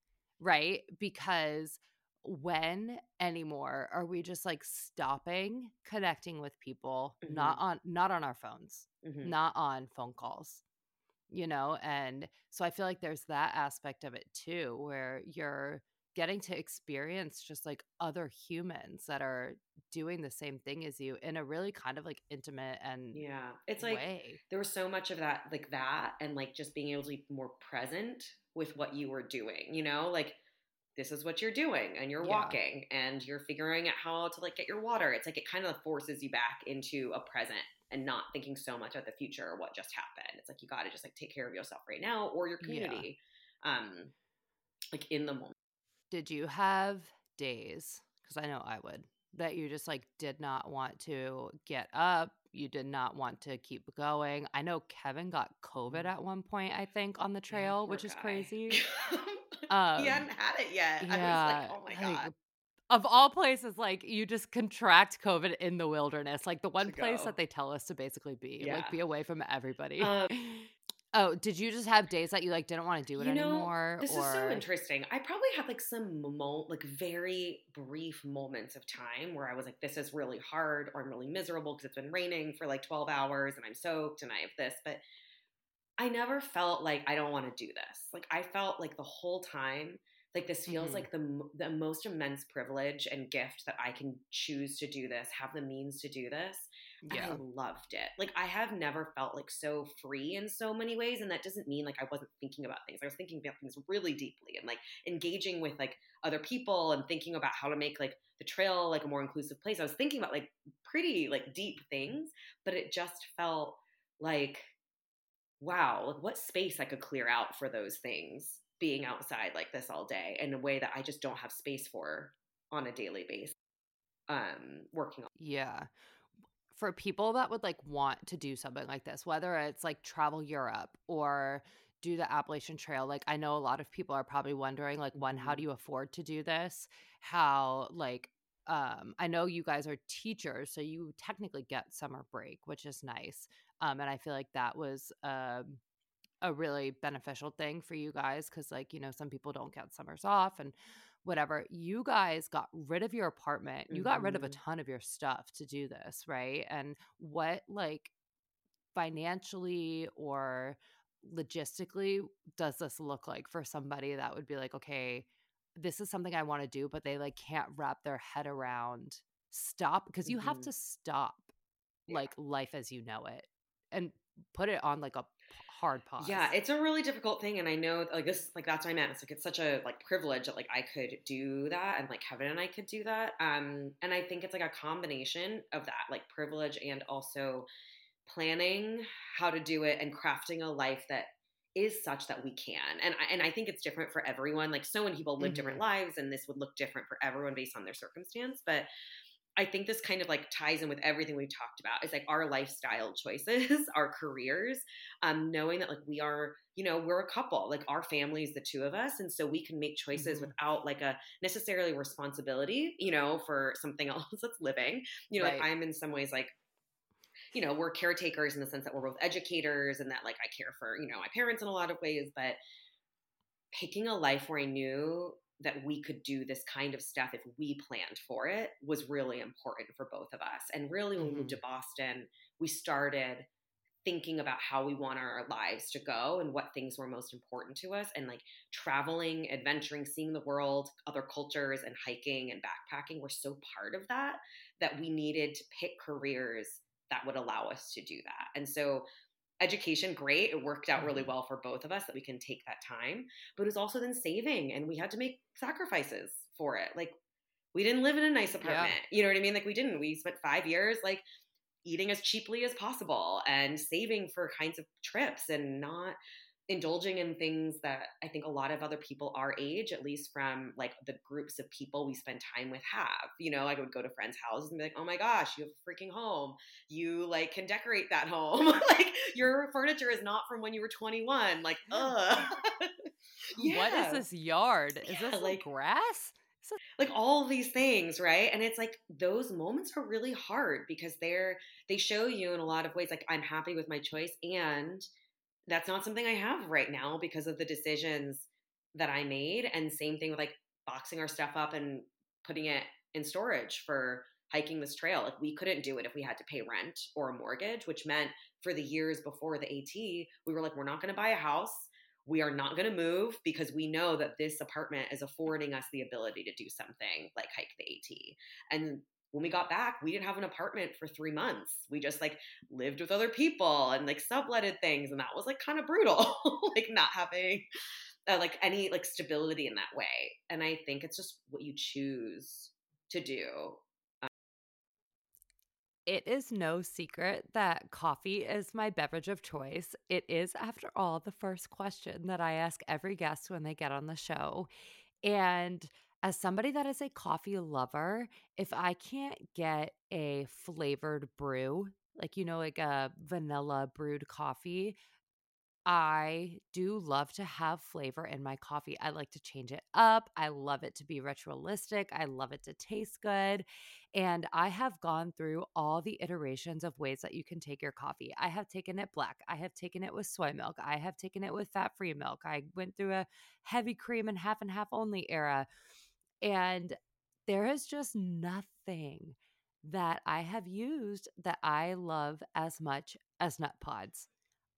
right? Because when anymore are we just like stopping connecting with people not on not on our phones, Mhm. not on phone calls you know and so i feel like there's that aspect of it too where you're getting to experience just like other humans that are doing the same thing as you in a really kind of like intimate and Yeah, it's like way there was so much of that, like that, and like just being able to be more present with what you were doing. You know, like this is what you're doing, and you're Yeah. walking, and you're figuring out how to like get your water. It's like it kind of forces you back into a present and not thinking so much about the future or what just happened. It's like you got to just like take care of yourself right now or your Yeah. community, um, like in the moment. Did you have days because i know i would that you just like did not want to get up you did not want to keep going i know kevin got covid at one point i think on the trail poor which is guy. crazy he Um, hadn't had it yet. I was like, oh my like, god. Of all places, like you just contract COVID in the wilderness, like the one place go. that they tell us to basically be, Yeah. like be away from everybody. Um, oh, did you just have days that you like didn't want to do it you know, anymore? this or is so interesting. I probably had like some mo- like very brief moments of time where I was like, this is really hard or I'm really miserable because it's been raining for like 12 hours and I'm soaked and I have this, but I never felt like I don't want to do this. Like I felt like the whole time like this feels Mhm. like the the most immense privilege and gift that I can choose to do this, have the means to do this. And I loved it. Like I have never felt like so free in so many ways, and that doesn't mean like I wasn't thinking about things. I was thinking about things really deeply and like engaging with like other people and thinking about how to make like the trail like a more inclusive place. I was thinking about like pretty like deep things, but it just felt like wow, like what space I could clear out for those things being outside like this all day in a way that I just don't have space for on a daily basis. Um, working on. yeah. For people that would like want to do something like this, whether it's like travel Europe or do the Appalachian Trail, like I know a lot of people are probably wondering, like, one, how Mhm. do you afford to do this? How, like, um, I know you guys are teachers, so you technically get summer break, which is nice. Um, and I feel like that was um a really beneficial thing for you guys because like you know some people don't get summers off and whatever you guys got rid of your apartment you got rid of a Mhm. ton of your stuff to do this right and what like financially or logistically does this look like for somebody that would be like okay this is something i want to do but they like can't wrap their head around stop because you have Mhm. to stop Yeah. like life as you know it and put it on like a hard pause Yeah, it's a really difficult thing, and I know like this, like that's what I meant. It's like it's such a like privilege that like I could do that, and like Kevin and I could do that. Um, and I think it's like a combination of that, like privilege and also planning how to do it and crafting a life that is such that we can. And I, and I think it's different for everyone. Like so many people live different lives, and this would look different for everyone based on their circumstance, but. I think this kind of like ties in with everything we've talked about. It's like our lifestyle choices, our careers, um, knowing that like we are, you know, we're a couple, like our family is the two of us, and so we can make choices Mhm. without like a necessarily responsibility, you know, for something else that's living. You know, like I'm in some ways like you know, we're caretakers in the sense that we're both educators and that like I care for, you know, my parents in a lot of ways, but picking a life where I knew that we could do this kind of stuff if we planned for it was really important for both of us. And really when we mm-hmm. moved to Boston, we started thinking about how we want our lives to go and what things were most important to us and like traveling, adventuring, seeing the world, other cultures and hiking and backpacking were so part of that that we needed to pick careers that would allow us to do that. And so education great it worked out really mm-hmm. well for both of us that we can take that time but it was also then saving and we had to make sacrifices for it like we didn't live in a nice apartment yeah. you know what i mean like we didn't we spent five years like eating as cheaply as possible and saving for kinds of trips and not indulging in things that I think a lot of other people our age, at least from like the groups of people we spend time with, have. You know, I would go to friends' houses and be like, oh my gosh, you have a freaking home. You like can decorate that home. like your furniture is not from when you were 21. Like, ugh. yeah. What is this yard? Is yeah, this like grass? like all these things right and it's like those moments are really hard because they're they show you in a lot of ways like i'm happy with my choice and that's not something I have right now because of the decisions that I made. And same thing with like boxing our stuff up and putting it in storage for hiking this trail. Like we couldn't do it if we had to pay rent or a mortgage, which meant for the years before the AT, we were like, we're not going to buy a house. We are not going to move because we know that this apartment is affording us the ability to do something like hike the AT. And when we got back, we didn't have an apartment for three months. We just like lived with other people and like subletted things. And that was like kind of brutal, like not having uh, like any like stability in that way. And I think it's just what you choose to do. Um, it is no secret that coffee is my beverage of choice. It is, after all, the first question that I ask every guest when they get on the show. And as somebody that is a coffee lover, if I can't get a flavored brew, like, you know, like a vanilla brewed coffee, I do love to have flavor in my coffee. I like to change it up. I love it to be ritualistic. I love it to taste good. And I have gone through all the iterations of ways that you can take your coffee. I have taken it black. I have taken it with soy milk. I have taken it with fat free milk. I went through a heavy cream and half and half only era. And there is just nothing that I have used that I love as much as NutPods.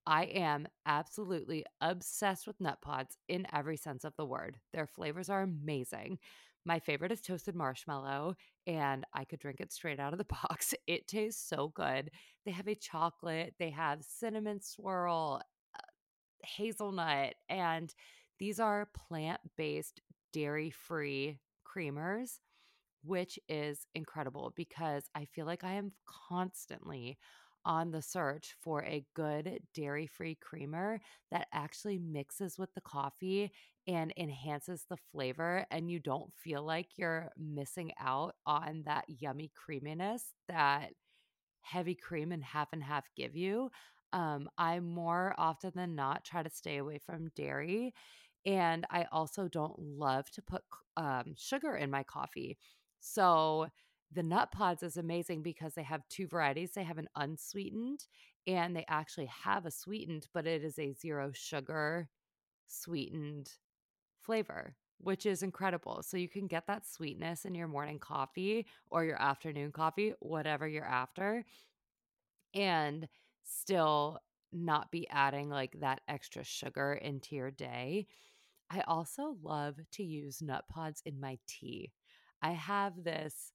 I am absolutely obsessed with NutPods in every sense of the word. Their flavors are amazing. My favorite is toasted marshmallow, and I could drink it straight out of the box. It tastes so good. They have a chocolate, they have cinnamon swirl, uh, hazelnut, and these are plant based, dairy free creamers, which is incredible because I feel like I am constantly on the search for a good dairy free creamer that actually mixes with the coffee and enhances the flavor. And you don't feel like you're missing out on that yummy creaminess that heavy cream and half and half give you. Um, I more often than not try to stay away from dairy. And I also don't love to put um, sugar in my coffee. So the NutPods is amazing because they have two varieties. They have an unsweetened and they actually have a sweetened, but it is a zero sugar sweetened flavor, which is incredible. So you can get that sweetness in your morning coffee or your afternoon coffee, whatever you're after, and still not be adding like that extra sugar into your day. I also love to use NutPods in my tea. I have this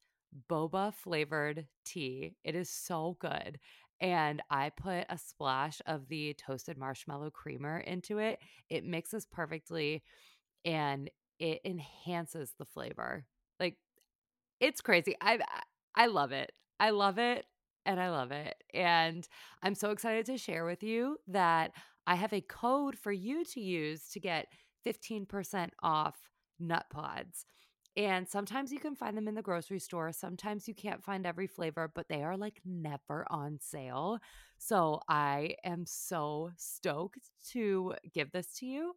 boba flavored tea. It is so good. And I put a splash of the toasted marshmallow creamer into it. It mixes perfectly and it enhances the flavor. Like it's crazy. I I love it. I love it and I love it. And I'm so excited to share with you that I have a code for you to use to get 15% off NutPods. And sometimes you can find them in the grocery store. Sometimes you can't find every flavor, but they are like never on sale. So I am so stoked to give this to you.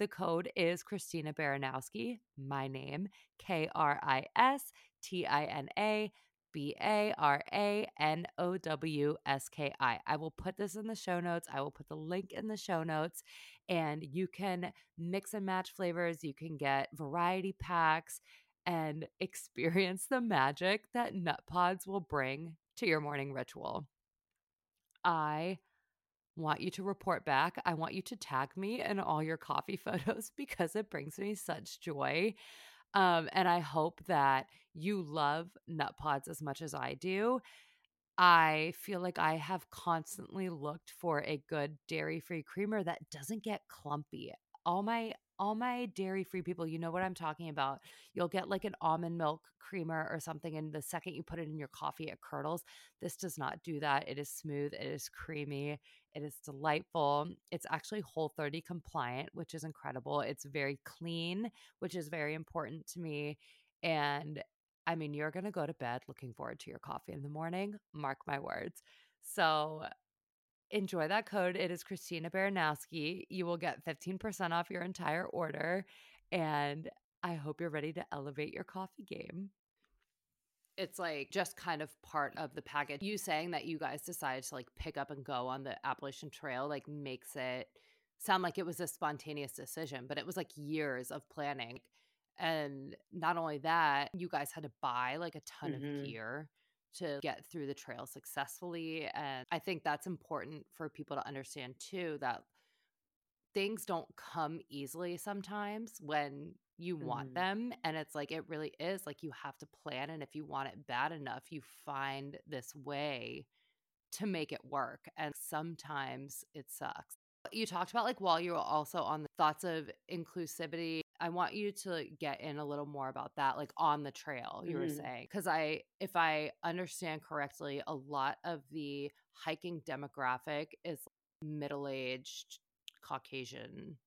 The code is Kristina Baranowski, my name, K R I S T I N A B A R A N O W S K I. I will put this in the show notes. I will put the link in the show notes, and you can mix and match flavors. You can get variety packs and experience the magic that NutPods will bring to your morning ritual. I want you to report back. I want you to tag me in all your coffee photos because it brings me such joy. Um, and I hope that you love NutPods as much as I do. I feel like I have constantly looked for a good dairy-free creamer that doesn't get clumpy. All my all my dairy-free people, you know what I'm talking about. You'll get like an almond milk creamer or something and the second you put it in your coffee it curdles. This does not do that. It is smooth, it is creamy, it is delightful. It's actually Whole 30 compliant, which is incredible. It's very clean, which is very important to me. And I mean, you're going to go to bed looking forward to your coffee in the morning. Mark my words. So enjoy that code. It is Kristina Baranowski. You will get 15% off your entire order. And I hope you're ready to elevate your coffee game. It's like just kind of part of the package. You saying that you guys decided to like pick up and go on the Appalachian Trail like makes it sound like it was a spontaneous decision, but it was like years of planning. And not only that, you guys had to buy like a ton Mhm. of gear to get through the trail successfully. And I think that's important for people to understand too that things don't come easily sometimes when you want Mhm. them. And it's like, it really is like you have to plan. And if you want it bad enough, you find this way to make it work. And sometimes it sucks. You talked about like while you were also on the thoughts of inclusivity. I want you to get in a little more about that, like on the trail, you were Mhm. saying. Because I, if I understand correctly, a lot of the hiking demographic is middle aged Caucasian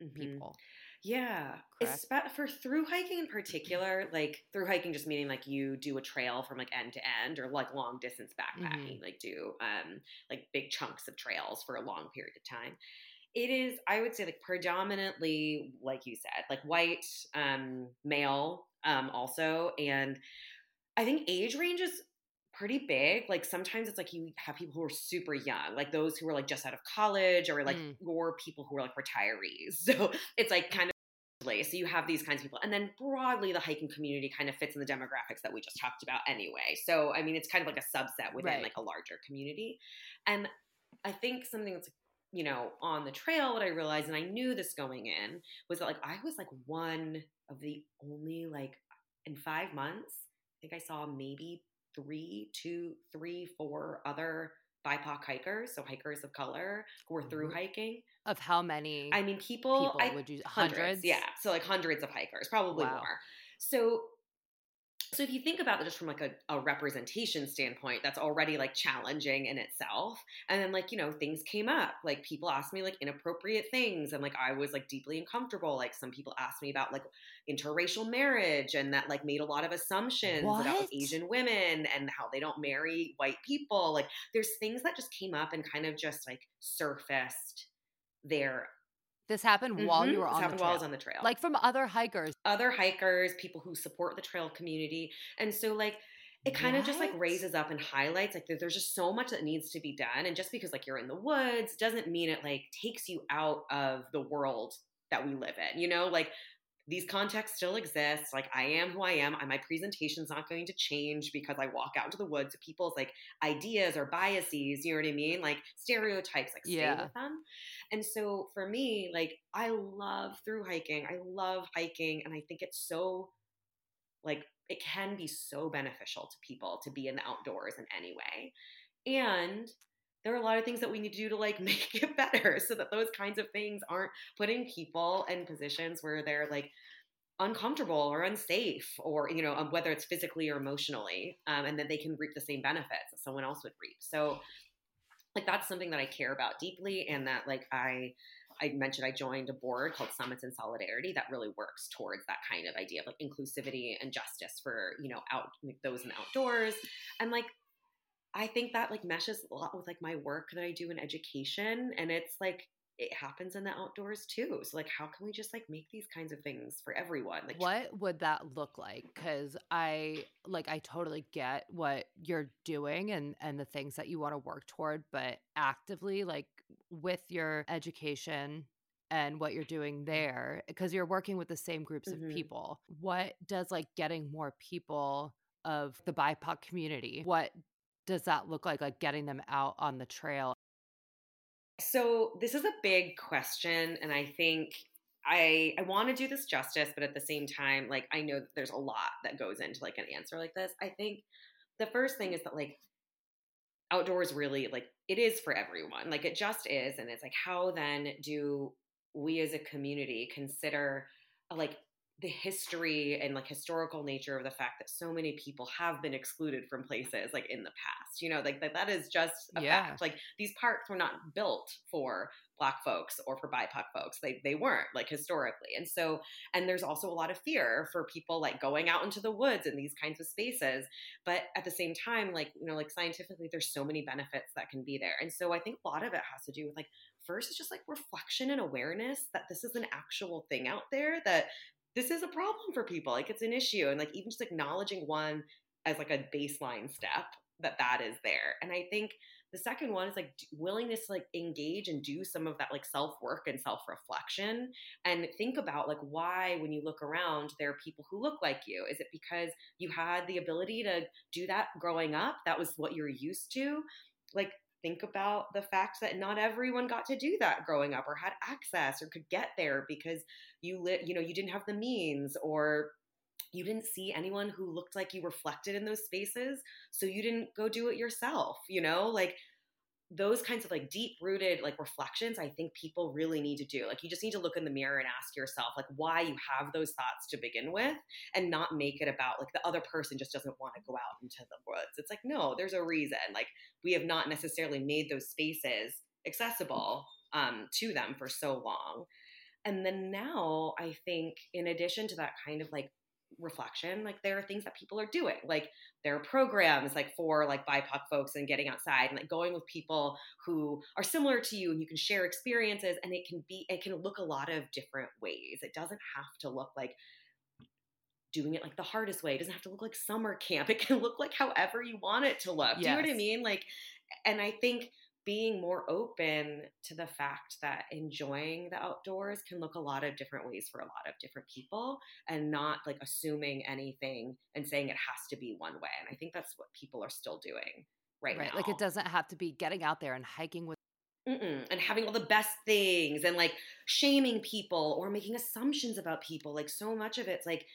Mhm. people. Yeah. Correct. For through hiking in particular, like through hiking just meaning like you do a trail from like end to end or like long distance backpacking, like do um like big chunks of trails for a long period of time. It is, I would say, like predominantly, like you said, like white, um, male, um, also, and I think age range is pretty big. Like sometimes it's like you have people who are super young, like those who are like just out of college or like Mm. or people who are like retirees. So it's like kind of so you have these kinds of people. And then broadly the hiking community kind of fits in the demographics that we just talked about anyway. So I mean it's kind of like a subset within Right. like a larger community. And I think something that's you know, on the trail, what I realized, and I knew this going in, was that like I was like one of the only like in five months, I think I saw maybe three, two, three, four other BIPOC hikers, so hikers of color who were through Mhm. hiking. Of how many I mean, people, people I, would you hundreds, hundreds? yeah, so like hundreds of hikers, probably Wow. more. So, so if you think about it just from like a, a representation standpoint, that's already like challenging in itself. And then like you know things came up, like people asked me like inappropriate things, and like I was like deeply uncomfortable. Like some people asked me about like interracial marriage, and that like made a lot of assumptions about like, Asian women and how they don't marry white people. Like there's things that just came up and kind of just like surfaced there. This happened while Mhm. you were This on the happened trail. while I was on the trail like from other hikers. other hikers, people who support the trail community. And so like it kind of just like raises up and highlights like there's just so much that needs to be done and just because like you're in the woods doesn't mean it like takes you out of the world that we live in. You know, like these contexts still exist. Like I am who I am. My presentation's not going to change because I walk out into the woods. People's like ideas or biases, you know what I mean? Like stereotypes, like stay Yeah. with them. And so for me, like I love through hiking. I love hiking, and I think it's so like it can be so beneficial to people to be in the outdoors in any way. And there are a lot of things that we need to do to like make it better so that those kinds of things aren't putting people in positions where they're like uncomfortable or unsafe or you know um, whether it's physically or emotionally um, and that they can reap the same benefits that someone else would reap. So like that's something that i care about deeply and that like i i mentioned i joined a board called summits in solidarity that really works towards that kind of idea of like inclusivity and justice for you know out those in the outdoors. And like I think that like meshes a lot with like my work that I do in education and it's like it happens in the outdoors too. So like how can we just like make these kinds of things for everyone? Like What would that look like? Because I like I totally get what you're doing and and the things that you want to work toward, but actively like with your education and what you're doing there because you're working with the same groups Mhm. of people. What does like getting more people of the BIPOC community? What does that look like like getting them out on the trail? So this is a big question, and I think I I want to do this justice, but at the same time, like I know that there's a lot that goes into like an answer like this. I think the first thing is that like outdoors really like it is for everyone. Like it just is. And it's like, how then do we as a community consider like the history and like historical nature of the fact that so many people have been excluded from places like in the past you know like that, that is just a yeah. fact like these parks were not built for black folks or for bipoc folks they, they weren't like historically and so and there's also a lot of fear for people like going out into the woods in these kinds of spaces but at the same time like you know like scientifically there's so many benefits that can be there and so i think a lot of it has to do with like first it's just like reflection and awareness that this is an actual thing out there that this is a problem for people. Like it's an issue. And like even just acknowledging one as like a baseline step that that is there. And I think the second one is like willingness to like engage and do some of that like self work and self reflection and think about like why when you look around there are people who look like you. Is it because you had the ability to do that growing up? That was what you're used to. Like think about the fact that not everyone got to do that growing up or had access or could get there because you lit you know you didn't have the means or you didn't see anyone who looked like you reflected in those spaces so you didn't go do it yourself you know? Like those kinds of like deep rooted like reflections i think people really need to do. Like you just need to look in the mirror and ask yourself like why you have those thoughts to begin with and not make it about like the other person just doesn't want to go out into the woods. It's like no there's a reason. Like we have not necessarily made those spaces accessible um, to them for so long. And then now i think in addition to that kind of like reflection like there are things that people are doing like there are programs like for like bipoc folks and getting outside and like going with people who are similar to you and you can share experiences and it can be it can look a lot of different ways. It doesn't have to look like doing it like the hardest way. It doesn't have to look like summer camp. It can look like however you want it to look. Yes. do you know what i mean? Like and i think being more open to the fact that enjoying the outdoors can look a lot of different ways for a lot of different people and not like assuming anything and saying it has to be one way. And I think that's what people are still doing right, right. now. Like it doesn't have to be getting out there and hiking with Mm-mm. and having all the best things and like shaming people or making assumptions about people. Like so much of it's like,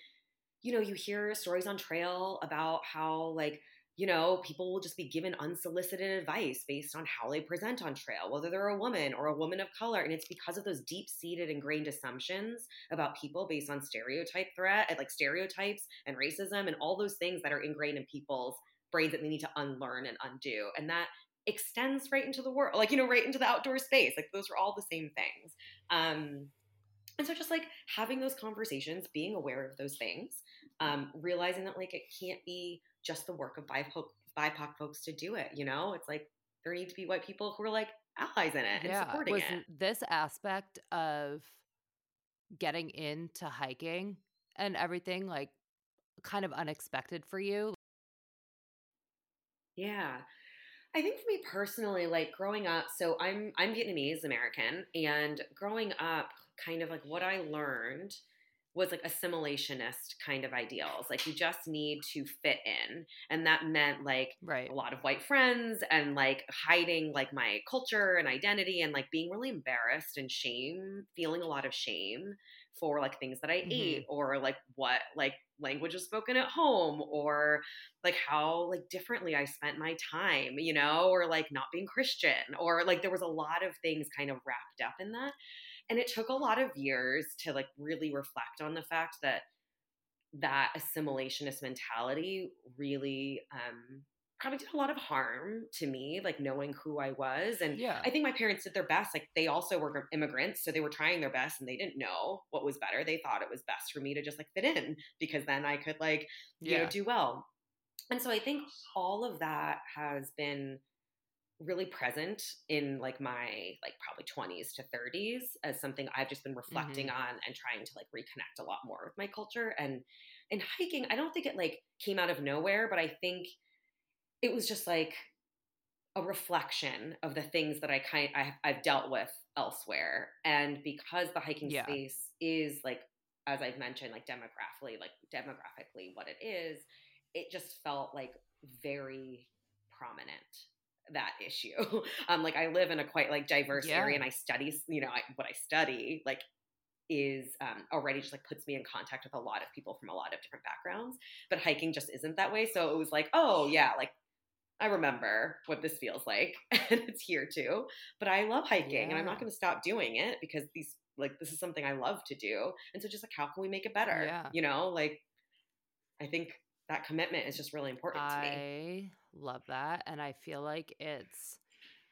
you know, you hear stories on trail about how like you know, people will just be given unsolicited advice based on how they present on trail, whether they're a woman or a woman of color. And it's because of those deep seated ingrained assumptions about people based on stereotype threat, like stereotypes and racism and all those things that are ingrained in people's brains that they need to unlearn and undo. And that extends right into the world, like, you know, right into the outdoor space. Like, those are all the same things. Um, and so just like having those conversations, being aware of those things, um, realizing that like it can't be just the work of BIPOC, BIPOC folks to do it. You know, it's like there need to be white people who are like allies in it and yeah. supporting Was it. This aspect of getting into hiking and everything like kind of unexpected for you? Yeah. I think for me personally, like growing up, so I'm I'm Vietnamese American, and growing up, kind of like what I learned was like assimilationist kind of ideals. Like you just need to fit in. And that meant like right. a lot of white friends and like hiding like my culture and identity and like being really embarrassed and shame, feeling a lot of shame for like things that I mm-hmm. ate or like what like language was spoken at home or like how like differently I spent my time, you know, or like not being Christian or like there was a lot of things kind of wrapped up in that. And it took a lot of years to like really reflect on the fact that that assimilationist mentality really um, probably did a lot of harm to me, like knowing who I was. And yeah. I think my parents did their best. Like they also were immigrants, so they were trying their best and they didn't know what was better. They thought it was best for me to just like fit in because then I could like, you yeah. know, do well. And so I think all of that has been really present in like my like probably 20s to 30s as something I've just been reflecting mm-hmm. on and trying to like reconnect a lot more with my culture and in hiking I don't think it like came out of nowhere but I think it was just like a reflection of the things that I kind I, I've dealt with elsewhere and because the hiking yeah. space is like as I've mentioned like demographically like demographically what it is it just felt like very prominent that issue. Um, like I live in a quite like diverse yeah. area and I study, you know, I, what I study like is um, already just like puts me in contact with a lot of people from a lot of different backgrounds. But hiking just isn't that way. So it was like, oh yeah, like I remember what this feels like and it's here too. But I love hiking yeah. and I'm not going to stop doing it because these like this is something I love to do. And so just like how can we make it better? Yeah. You know, like I think that commitment is just really important to me. Love that and I feel like it's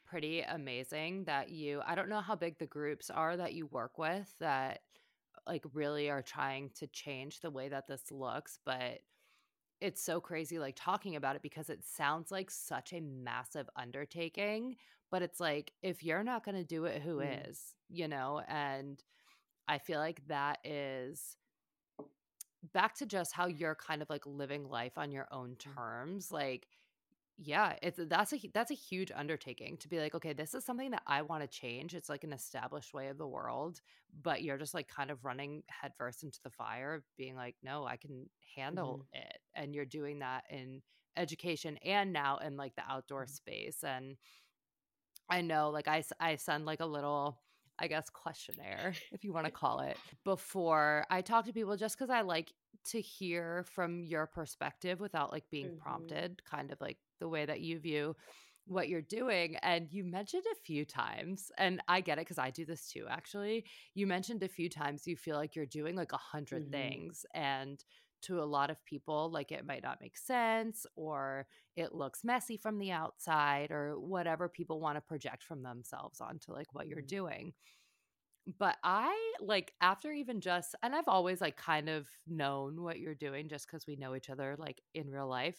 pretty amazing that you I don't know how big the groups are that you work with that like really are trying to change the way that this looks, but it's so crazy like talking about it because it sounds like such a massive undertaking but it's like if you're not going to do it who mm. is you know and i feel like that is back to just how you're kind of like living life on your own mm. terms like yeah it's that's a that's a huge undertaking to be like okay this is something that i want to change it's like an established way of the world but you're just like kind of running headfirst into the fire being like no i can handle mm-hmm. it and you're doing that in education and now in like the outdoor mm-hmm. space and i know like i i send like a little I guess, questionnaire, if you want to call it, before I talk to people just because I like to hear from your perspective without like being mm-hmm. prompted, kind of like the way that you view what you're doing. And you mentioned a few times, and I get it because I do this too, actually. You mentioned a few times you feel like you're doing like a 100 mm-hmm. things. And to a lot of people, like it might not make sense or it looks messy from the outside or whatever people want to project from themselves onto like what you're mm-hmm. doing. But I like after even just, and I've always like kind of known what you're doing just because we know each other like in real life.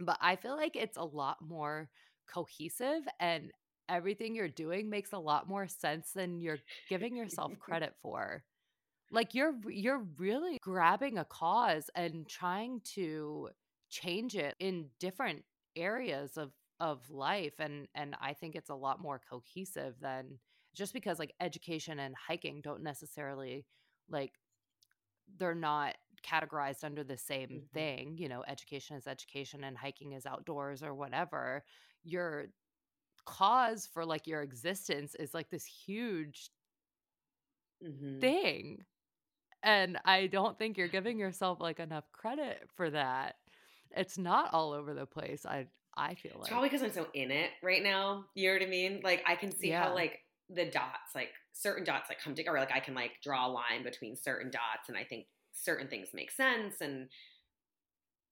But I feel like it's a lot more cohesive and everything you're doing makes a lot more sense than you're giving yourself credit for. Like you're you're really grabbing a cause and trying to change it in different areas of of life and and I think it's a lot more cohesive than just because like education and hiking don't necessarily like they're not categorized under the same mm-hmm. thing you know education is education and hiking is outdoors or whatever your cause for like your existence is like this huge mm-hmm. thing and I don't think you're giving yourself like enough credit for that. It's not all over the place. I I feel like it's probably because I'm so in it right now. You know what I mean? Like I can see yeah. how like the dots, like certain dots, like come together. Or like I can like draw a line between certain dots, and I think certain things make sense. And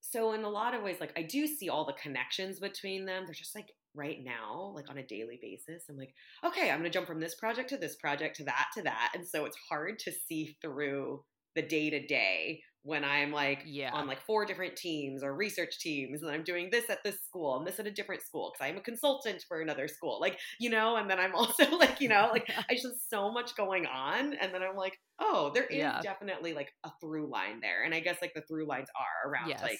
so in a lot of ways, like I do see all the connections between them. They're just like right now, like on a daily basis. I'm like, okay, I'm going to jump from this project to this project to that to that. And so it's hard to see through the day to day when I'm like yeah. on like four different teams or research teams and I'm doing this at this school and this at a different school because I'm a consultant for another school. Like, you know, and then I'm also like, you know, like I just so much going on. And then I'm like, oh, there is yeah. definitely like a through line there. And I guess like the through lines are around yes. like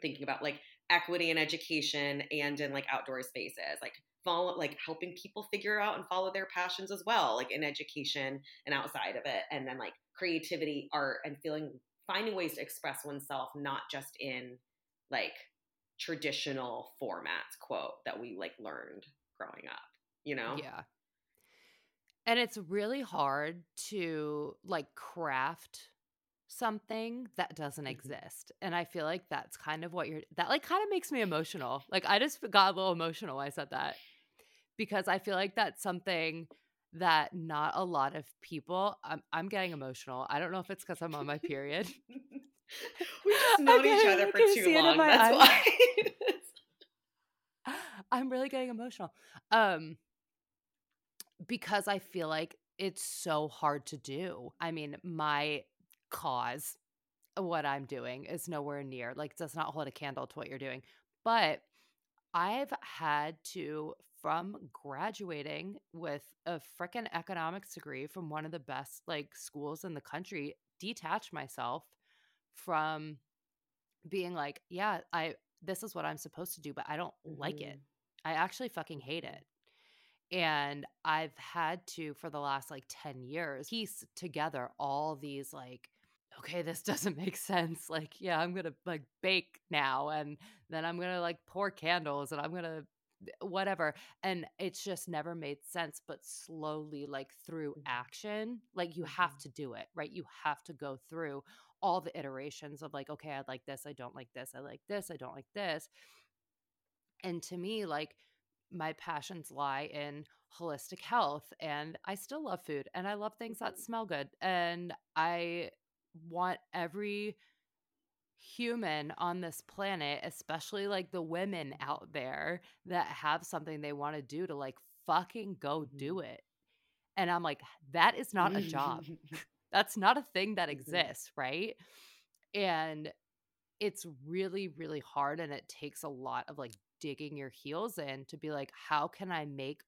thinking about like equity in education and in like outdoor spaces like follow like helping people figure out and follow their passions as well like in education and outside of it and then like creativity art and feeling finding ways to express oneself not just in like traditional formats quote that we like learned growing up you know yeah and it's really hard to like craft something that doesn't mm-hmm. exist. And I feel like that's kind of what you're that like kind of makes me emotional. Like I just got a little emotional when I said that. Because I feel like that's something that not a lot of people I'm I'm getting emotional. I don't know if it's because I'm on my period. we just known each other for too long. That's eyes. why. I'm really getting emotional. Um because I feel like it's so hard to do. I mean, my cause what I'm doing is nowhere near, like, does not hold a candle to what you're doing. But I've had to, from graduating with a freaking economics degree from one of the best, like, schools in the country, detach myself from being like, yeah, I, this is what I'm supposed to do, but I don't mm-hmm. like it. Mm-hmm. I actually fucking hate it. And I've had to, for the last like 10 years, piece together all these like okay, this doesn't make sense. Like, yeah, I'm to like bake now and then I'm to like pour candles and I'm to whatever. And it's just never made sense. But slowly, like through mm-hmm. action, like you have mm-hmm. to do it, right? You have to go through all the iterations of like, okay, I like this, I don't like this, I like this, I don't like this. And to me, like my passions lie in holistic health and I still love food and I love things that smell good and I want every human on this planet, especially like the women out there that have something they want to do to like fucking go do Mhm. it. And I'm like, that is not a job. That's not a thing that Mhm. exists, right? And it's really, really hard. And it takes a lot of like digging your heels in to be like, how can I make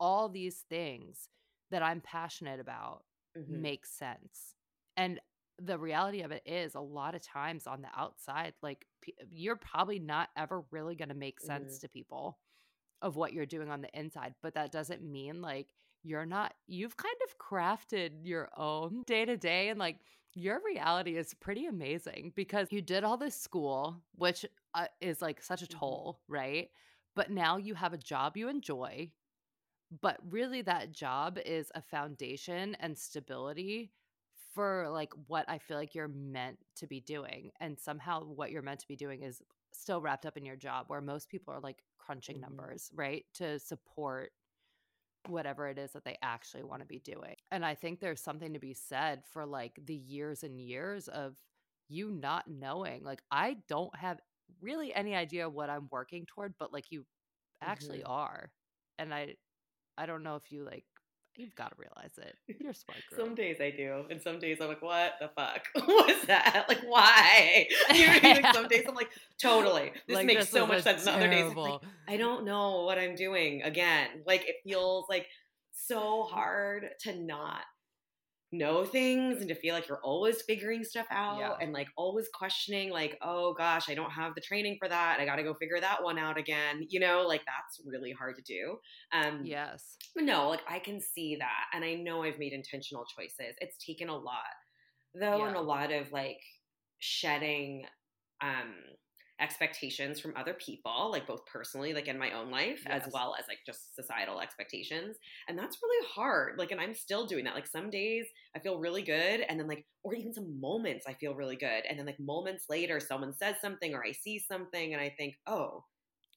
all these things that I'm passionate about Mhm. make sense? And the reality of it is, a lot of times on the outside, like p- you're probably not ever really going to make sense Mhm. to people of what you're doing on the inside. But that doesn't mean like you're not, you've kind of crafted your own day to day. And like your reality is pretty amazing because you did all this school, which uh, is like such a Mhm. toll, right? But now you have a job you enjoy. But really, that job is a foundation and stability for like what I feel like you're meant to be doing. And somehow, what you're meant to be doing is still wrapped up in your job, where most people are like crunching Mhm. numbers, right? To support whatever it is that they actually want to be doing. And I think there's something to be said for like the years and years of you not knowing. Like, I don't have really any idea what I'm working toward, but like you actually Mhm. are. And I I don't know if you like you've got to realize it. You're a smart girl. Some days I do, and some days I'm like, "What the fuck was that? Like, why?" You know what I mean? Like, some days I'm like, "Totally, this Like, makes so much sense." And other days, like, I don't know what I'm doing again. Like, it feels like so hard to not know things and to feel like you're always figuring stuff out Yeah. and like always questioning like oh gosh i don't have the training for that i gotta go figure that one out again you know like that's really hard to do um yes. but no, like I can see that. And I know I've made intentional choices. It's taken a lot, though, and a lot of like shedding um expectations from other people, like both personally, like in my own life, as well as like just societal expectations. And that's really hard. Like, and I'm still doing that. Like some days I feel really good, and then like, or even some moments I feel really good. And then like moments later, someone says something or I see something and I think, oh,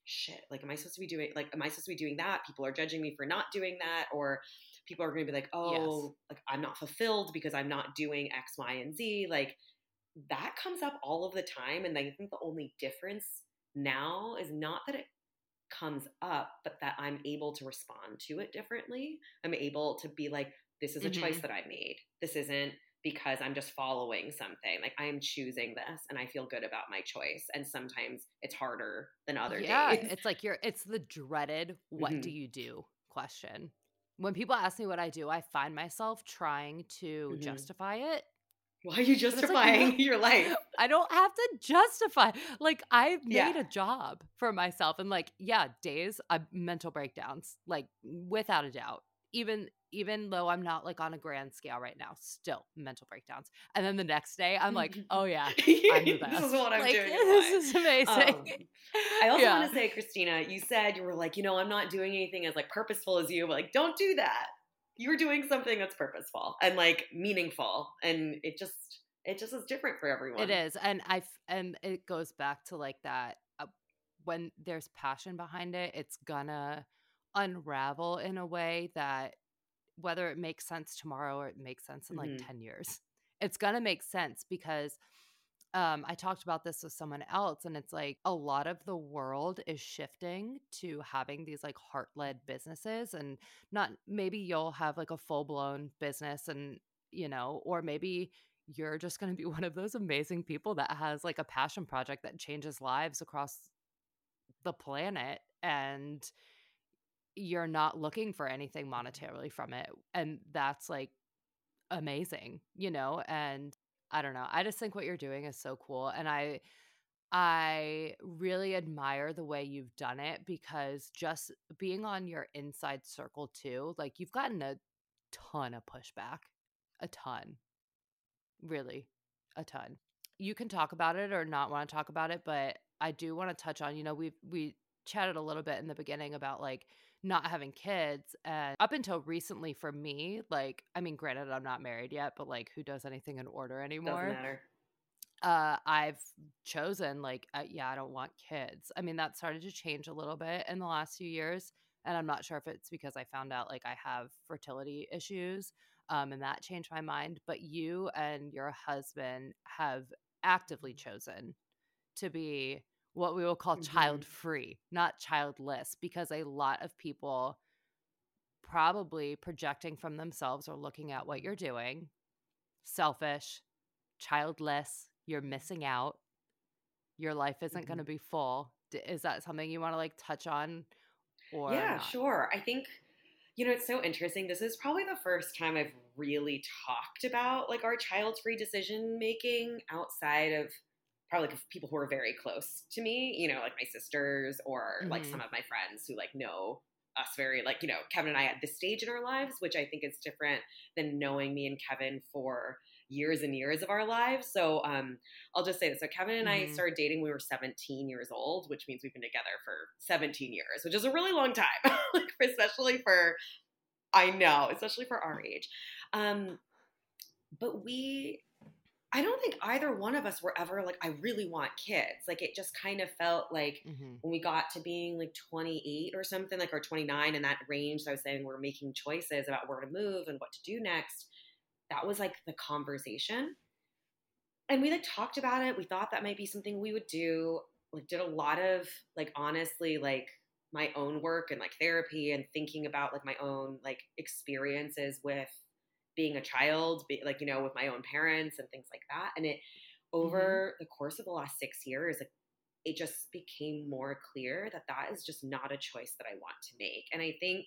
shit like am i supposed to be doing like am i supposed to be doing that people are judging me for not doing that or people are going to be like oh like i'm not fulfilled because i'm not doing x y and z like that comes up all of the time and i think the only difference now is not that it comes up but that i'm able to respond to it differently i'm able to be like this is a choice Mhm. that i made this isn't because I'm just following something. Like I am choosing this and I feel good about my choice. And sometimes it's harder than other days. yeah, days. it's like you're it's the dreaded what do Mhm. you do question. When people ask me what I do, I find myself trying to Mhm. justify it. Why are you it's like, justifying your life? I don't have to justify. Like I've made Yeah. a job for myself and like yeah, days uh, mental breakdowns like without a doubt. Even even though I'm not like on a grand scale right now, still mental breakdowns. And then the next day I'm like, "Oh yeah, I'm the best. this is what I'm like, doing. This is amazing. Um, I also Yeah. want to say, Kristina, you said you were like, you know, I'm not doing anything as like purposeful as you, but like, don't do that. You're doing something that's purposeful and like meaningful, and it just it just is different for everyone. It is, and i and it goes back to like that uh, when there's passion behind it, it's gonna unravel in a way that whether it makes sense tomorrow or it makes sense in like Mhm. 10 years. It's to make sense because um I talked about this with someone else and it's like a lot of the world is shifting to having these like heart-led businesses and not maybe you'll have like a full-blown business and you know or maybe you're just going to be one of those amazing people that has like a passion project that changes lives across the planet and you're not looking for anything monetarily from it and that's like amazing you know and i don't know i just think what you're doing is so cool and i i really admire the way you've done it because just being on your inside circle too like you've gotten a ton of pushback a ton really a ton. You can talk about it or not want to talk about it but i do want to touch on you know we we chatted a little bit in the beginning about like not having kids and up until recently for me like i mean granted i'm not married yet but like who does anything in order anymore? Doesn't matter. uh, I've chosen like, uh, yeah, I don't want kids. I mean, that started to change a little bit in the last few years, and I'm not sure if it's because I found out like I have fertility issues, um, and that changed my mind. But you and your husband have actively chosen to be what we will call Mhm. child free, not childless, because a lot of people probably projecting from themselves or looking at what you're doing, selfish, childless, you're missing out. Your life isn't going to be full. D- Is that something you want to like touch on or Yeah, not? sure. I think you know it's so interesting. This is probably the first time I've really talked about like our child-free decision making outside of probably like people who are very close to me, you know, like my sisters or like Mhm. some of my friends who like know us very like, you know, Kevin and I at this stage in our lives, which I think is different than knowing me and Kevin for years and years of our lives. So um I'll just say this. So Kevin and I Mhm. started dating when we were 17 years old, which means we've been together for 17 years, which is a really long time. like especially for I know, especially for our age. Um but we I don't think either one of us were ever like I really want kids. Like it just kind of felt like Mhm. when we got to being like 28 or something, like or 29 in that range, I was saying we're making choices about where to move and what to do next. That was like the conversation and we like talked about it. We thought that might be something we would do. Like did a lot of like honestly like my own work and like therapy and thinking about like my own like experiences with being a child, be, like you know with my own parents and things like that. And it mm-hmm. over the course of the last 6 years like it just became more clear that that is just not a choice that I want to make. And I think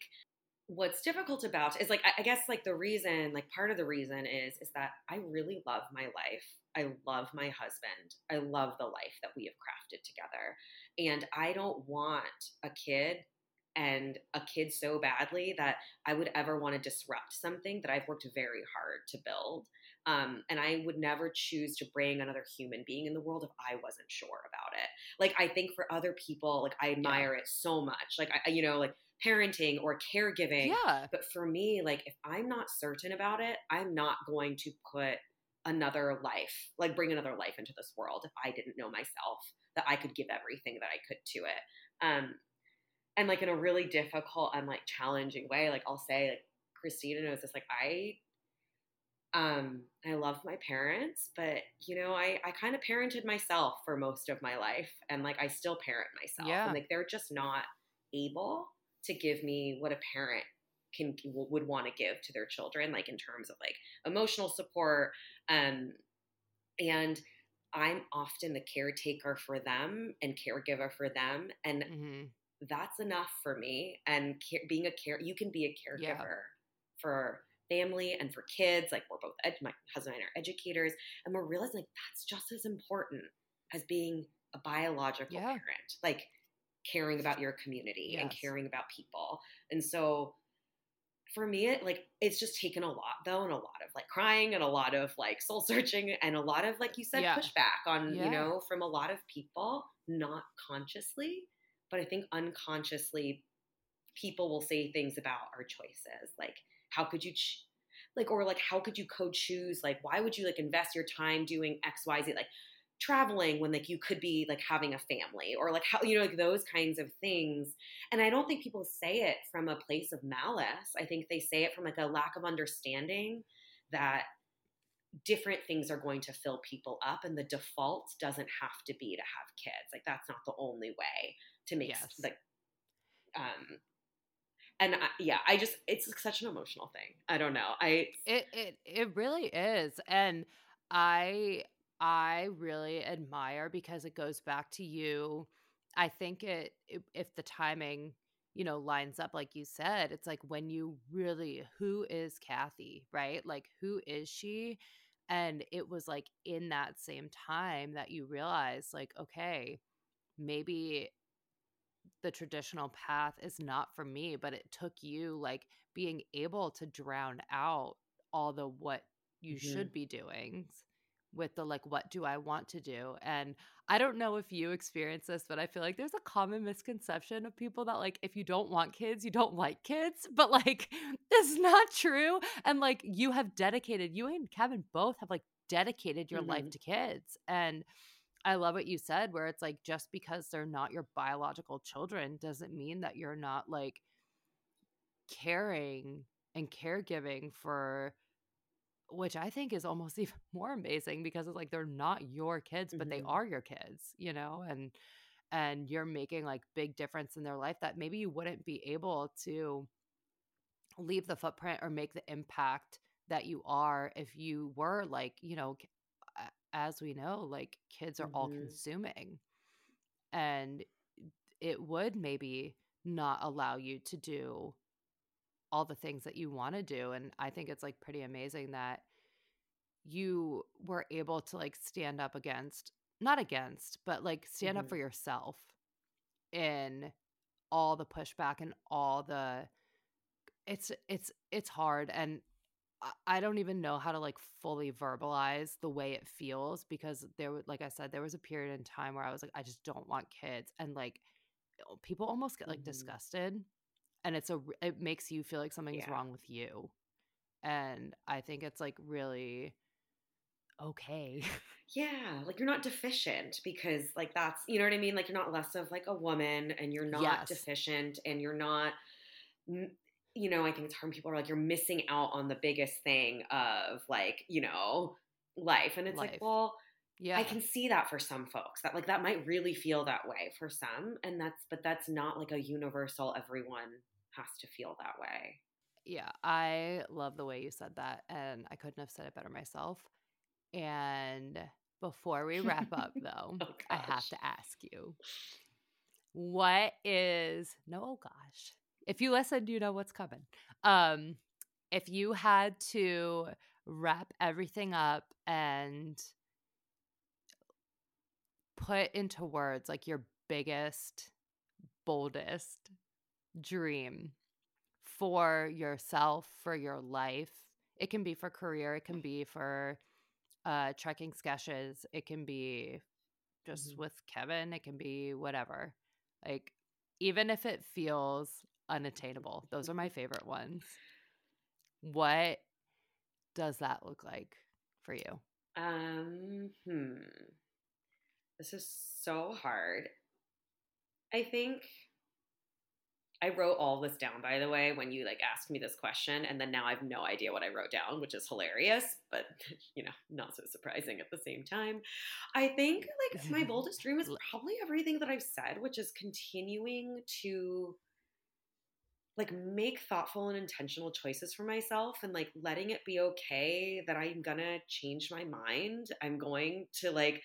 what's difficult about is like I, I guess like the reason like part of the reason is is that i really love my life i love my husband i love the life that we have crafted together and i don't want a kid and a kid so badly that i would ever want to disrupt something that i've worked very hard to build um, and i would never choose to bring another human being in the world if i wasn't sure about it like i think for other people like i admire it so much like i you know like parenting or caregiving. Yeah. But for me, like if I'm not certain about it, I'm not going to put another life, like bring another life into this world if I didn't know myself that I could give everything that I could to it. Um and like in a really difficult and like challenging way, like I'll say like Kristina knows this, like I um I love my parents, but you know, I I kind of parented myself for most of my life and like I still parent myself Yeah. and like they're just not able to give me what a parent can would want to give to their children like in terms of like emotional support um and i'm often the caretaker for them and caregiver for them and hmm that's enough for me and care, being a care you can be a caregiver Yeah. for family and for kids like we're both ed- my husband and I are educators and we're realizing like that's just as important as being a biological Yeah. parent like caring about your community and caring about people and so for me it like it's just taken a lot though and a lot of like crying and a lot of like soul searching and a lot of like you said Yeah. pushback on Yeah. you know from a lot of people not consciously but i think unconsciously people will say things about our choices like how could you ch- like or like how could you co-choose like why would you like invest your time doing xyz like traveling when like you could be like having a family or like how you know like those kinds of things. And i don't think people say it from a place of malice. I think they say it from like a lack of understanding that different things are going to fill people up and the default doesn't have to be to have kids. Like that's not the only way to make Yes. like um and I, yeah i just it's such an emotional thing i don't know i It it it really is. And I I really admire because it goes back to you. I think it, it if the timing, you know, lines up like you said, it's like when you really who is Kathy, right? Like who is she? And it was like in that same time that you realize like okay, maybe the traditional path is not for me, but it took you like being able to drown out all the what you Mhm. should be doing with the like what do I want to do? And I don't know if you experience this, but I feel like there's a common misconception of people that like if you don't want kids, you don't like kids, but like it's not true. And like you have dedicated you and Kevin both have like dedicated your mm-hmm. life to kids. And I love what you said, where it's like just because they're not your biological children doesn't mean that you're not like caring and caregiving for which I think is almost even more amazing because it's like they're not your kids, but mm-hmm. they are your kids, you know, and and you're making like big difference in their life that maybe you wouldn't be able to leave the footprint or make the impact that you are if you were like, you know, as we know, like kids are mm-hmm. all consuming. And it would maybe not allow you to do all the things that you want to do and i think it's like pretty amazing that you were able to like stand up against not against but like stand mm-hmm. up for yourself in all the pushback and all the it's it's it's hard and I don't even know how to like fully verbalize the way it feels because there was like I said there was a period in time where I was like I just don't want kids and like people almost get like mm-hmm. disgusted and it's a it makes you feel like something's yeah. wrong with you and i think it's like really okay yeah like you're not deficient because like that's you know what i mean like you're not less of like a woman and you're not yes. deficient and you're not you know i think it's hard people are like you're missing out on the biggest thing of like you know life and it's life. like well yeah i can see that for some folks that like that might really feel that way for some and that's but that's not like a universal everyone has to feel that way. Yeah, I love the way you said that. And I couldn't have said it better myself. And before we wrap up, though, oh, I have to ask you what is, no, oh gosh, if you listen, you know what's coming. Um, if you had to wrap everything up and put into words like your biggest, boldest dream for yourself, for your life. It can be for career, it can be for uh, trekking sketches, it can be just mm-hmm. with Kevin, it can be whatever. Like, even if it feels unattainable, those are my favorite ones. What does that look like for you? Um, hmm. This is so hard. I think I wrote all this down, by the way, when you like asked me this question, and then now I have no idea what I wrote down, which is hilarious, but you know, not so surprising at the same time. I think like my boldest dream is probably everything that I've said, which is continuing to like make thoughtful and intentional choices for myself and like letting it be okay that I'm gonna change my mind. I'm going to like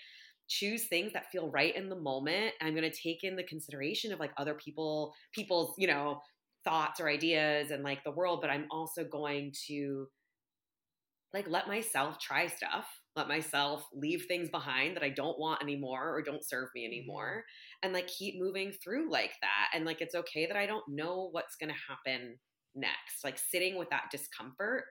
choose things that feel right in the moment. I'm to take in the consideration of like other people, people's, you know, thoughts or ideas and like the world, but I'm also going to like let myself try stuff, let myself leave things behind that I don't want anymore or don't serve me mm-hmm. anymore and like keep moving through like that. And like it's okay that I don't know what's going to happen next. Like sitting with that discomfort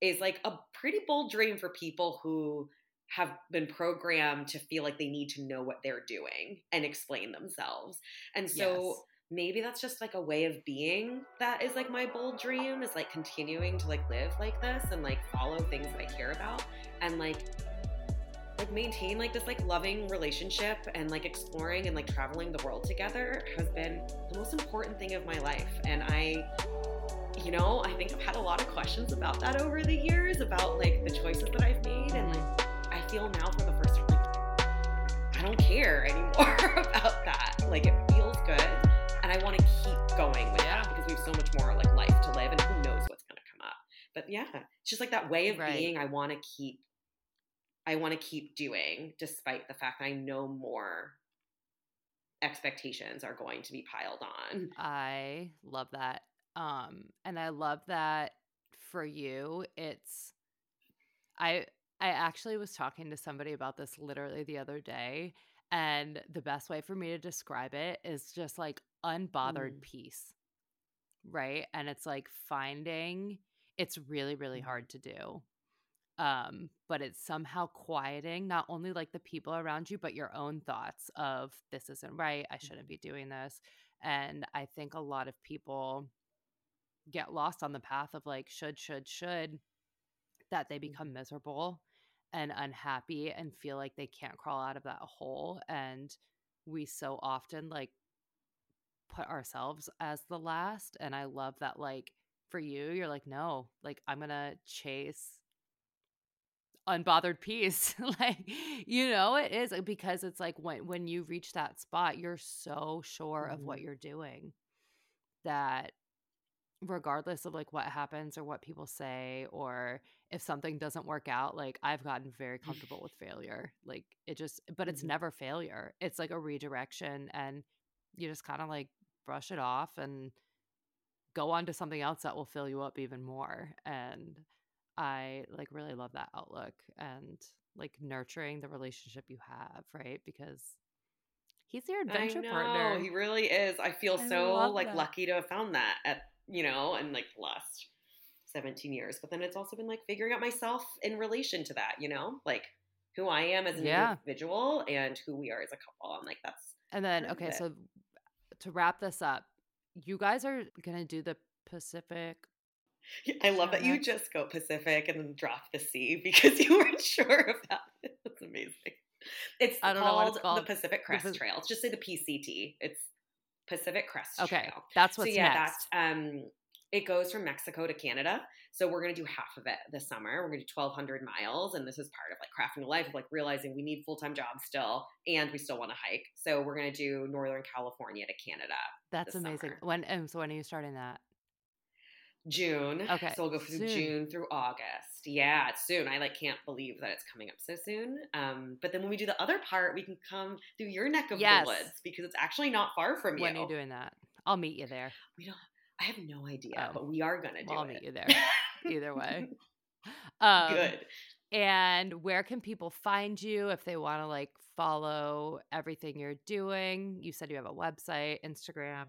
is like a pretty bold dream for people who have been programmed to feel like they need to know what they're doing and explain themselves. And so yes. Maybe that's just like a way of being that is like my bold dream is like continuing to like live like this and like follow things that I care about and like like maintain like this like loving relationship and like exploring and like traveling the world together has been the most important thing of my life and I you know, I think I've had a lot of questions about that over the years about like the choices that I've made and like I feel now for the first time like I don't care anymore about that. Like it feels good, and I want to keep going with yeah. that because we have so much more like life to live, and who knows what's going to come up. But yeah, it's just like that way of right. being. I want to keep. I want to keep doing, despite the fact that I know more expectations are going to be piled on. I love that. Um, and I love that for you, it's I I actually was talking to somebody about this literally the other day. And the best way for me to describe it is just like unbothered mm. peace. Right. And it's like finding it's really, really mm. hard to do. Um, but it's somehow quieting not only like the people around you, but your own thoughts of this isn't right. I shouldn't be doing this. And I think a lot of people get lost on the path of like should, should, should, that they become mm-hmm. miserable and unhappy and feel like they can't crawl out of that hole and we so often like put ourselves as the last and i love that like for you you're like no like i'm gonna chase unbothered peace like you know it is because it's like when when you reach that spot you're so sure mm-hmm. of what mm-hmm. you're doing that regardless of like what happens or what people say or if something doesn't work out like i've gotten very comfortable with failure like it just but it's mm-hmm. never failure it's like a redirection and you just kind of like brush it off and go on to something else that will fill you up even more and i like really love that outlook and like nurturing the relationship you have right because he's your adventure partner he really is i feel I so like that. lucky to have found that at you know, and like the last 17 years. But then it's also been like figuring out myself in relation to that, you know, like who I am as an yeah. individual and who we are as a couple. I'm like, that's. And then, okay, so to wrap this up, you guys are going to do the Pacific. I love that you just go Pacific and then drop the C because you weren't sure of that. That's amazing. It's I don't called, know what it's called. the Pacific Crest the, Trail. Just say the PCT. It's Pacific Crest okay, Trail. that's what's so yeah, next. That's, um, it goes from Mexico to Canada. So we're going to do half of it this summer. We're going to do 1,200 miles. And this is part of like crafting a life of like realizing we need full time jobs still and we still want to hike. So we're going to do Northern California to Canada. That's amazing. Summer. When, and so when are you starting that? June. Okay. So we'll go through soon. June through August. Yeah, it's soon. I like can't believe that it's coming up so soon. Um, but then when we do the other part, we can come through your neck of yes. the woods because it's actually not far from you. When are you doing that? I'll meet you there. We don't. I have no idea, oh. but we are gonna do well, I'll it. meet you there. Either way. Um, Good. And where can people find you if they want to like follow everything you're doing? You said you have a website, Instagram.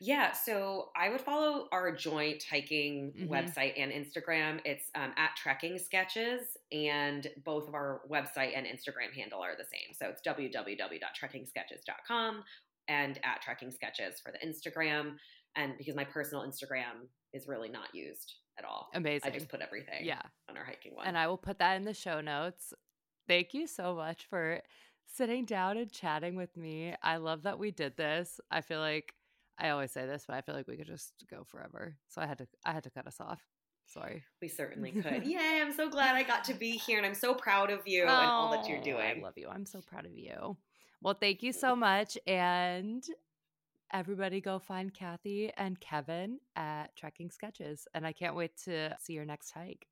Yeah, so I would follow our joint hiking mm-hmm. website and Instagram. It's um, at Trekking Sketches, and both of our website and Instagram handle are the same. So it's www.trekkingsketches.com and at Trekking Sketches for the Instagram. And because my personal Instagram is really not used at all. Amazing. I just put everything yeah. on our hiking one. And I will put that in the show notes. Thank you so much for sitting down and chatting with me. I love that we did this. I feel like I always say this, but I feel like we could just go forever. So I had to I had to cut us off. Sorry. We certainly could. Yay, I'm so glad I got to be here and I'm so proud of you oh, and all that you're doing. I love you. I'm so proud of you. Well, thank you so much. And everybody go find Kathy and Kevin at Trekking Sketches. And I can't wait to see your next hike.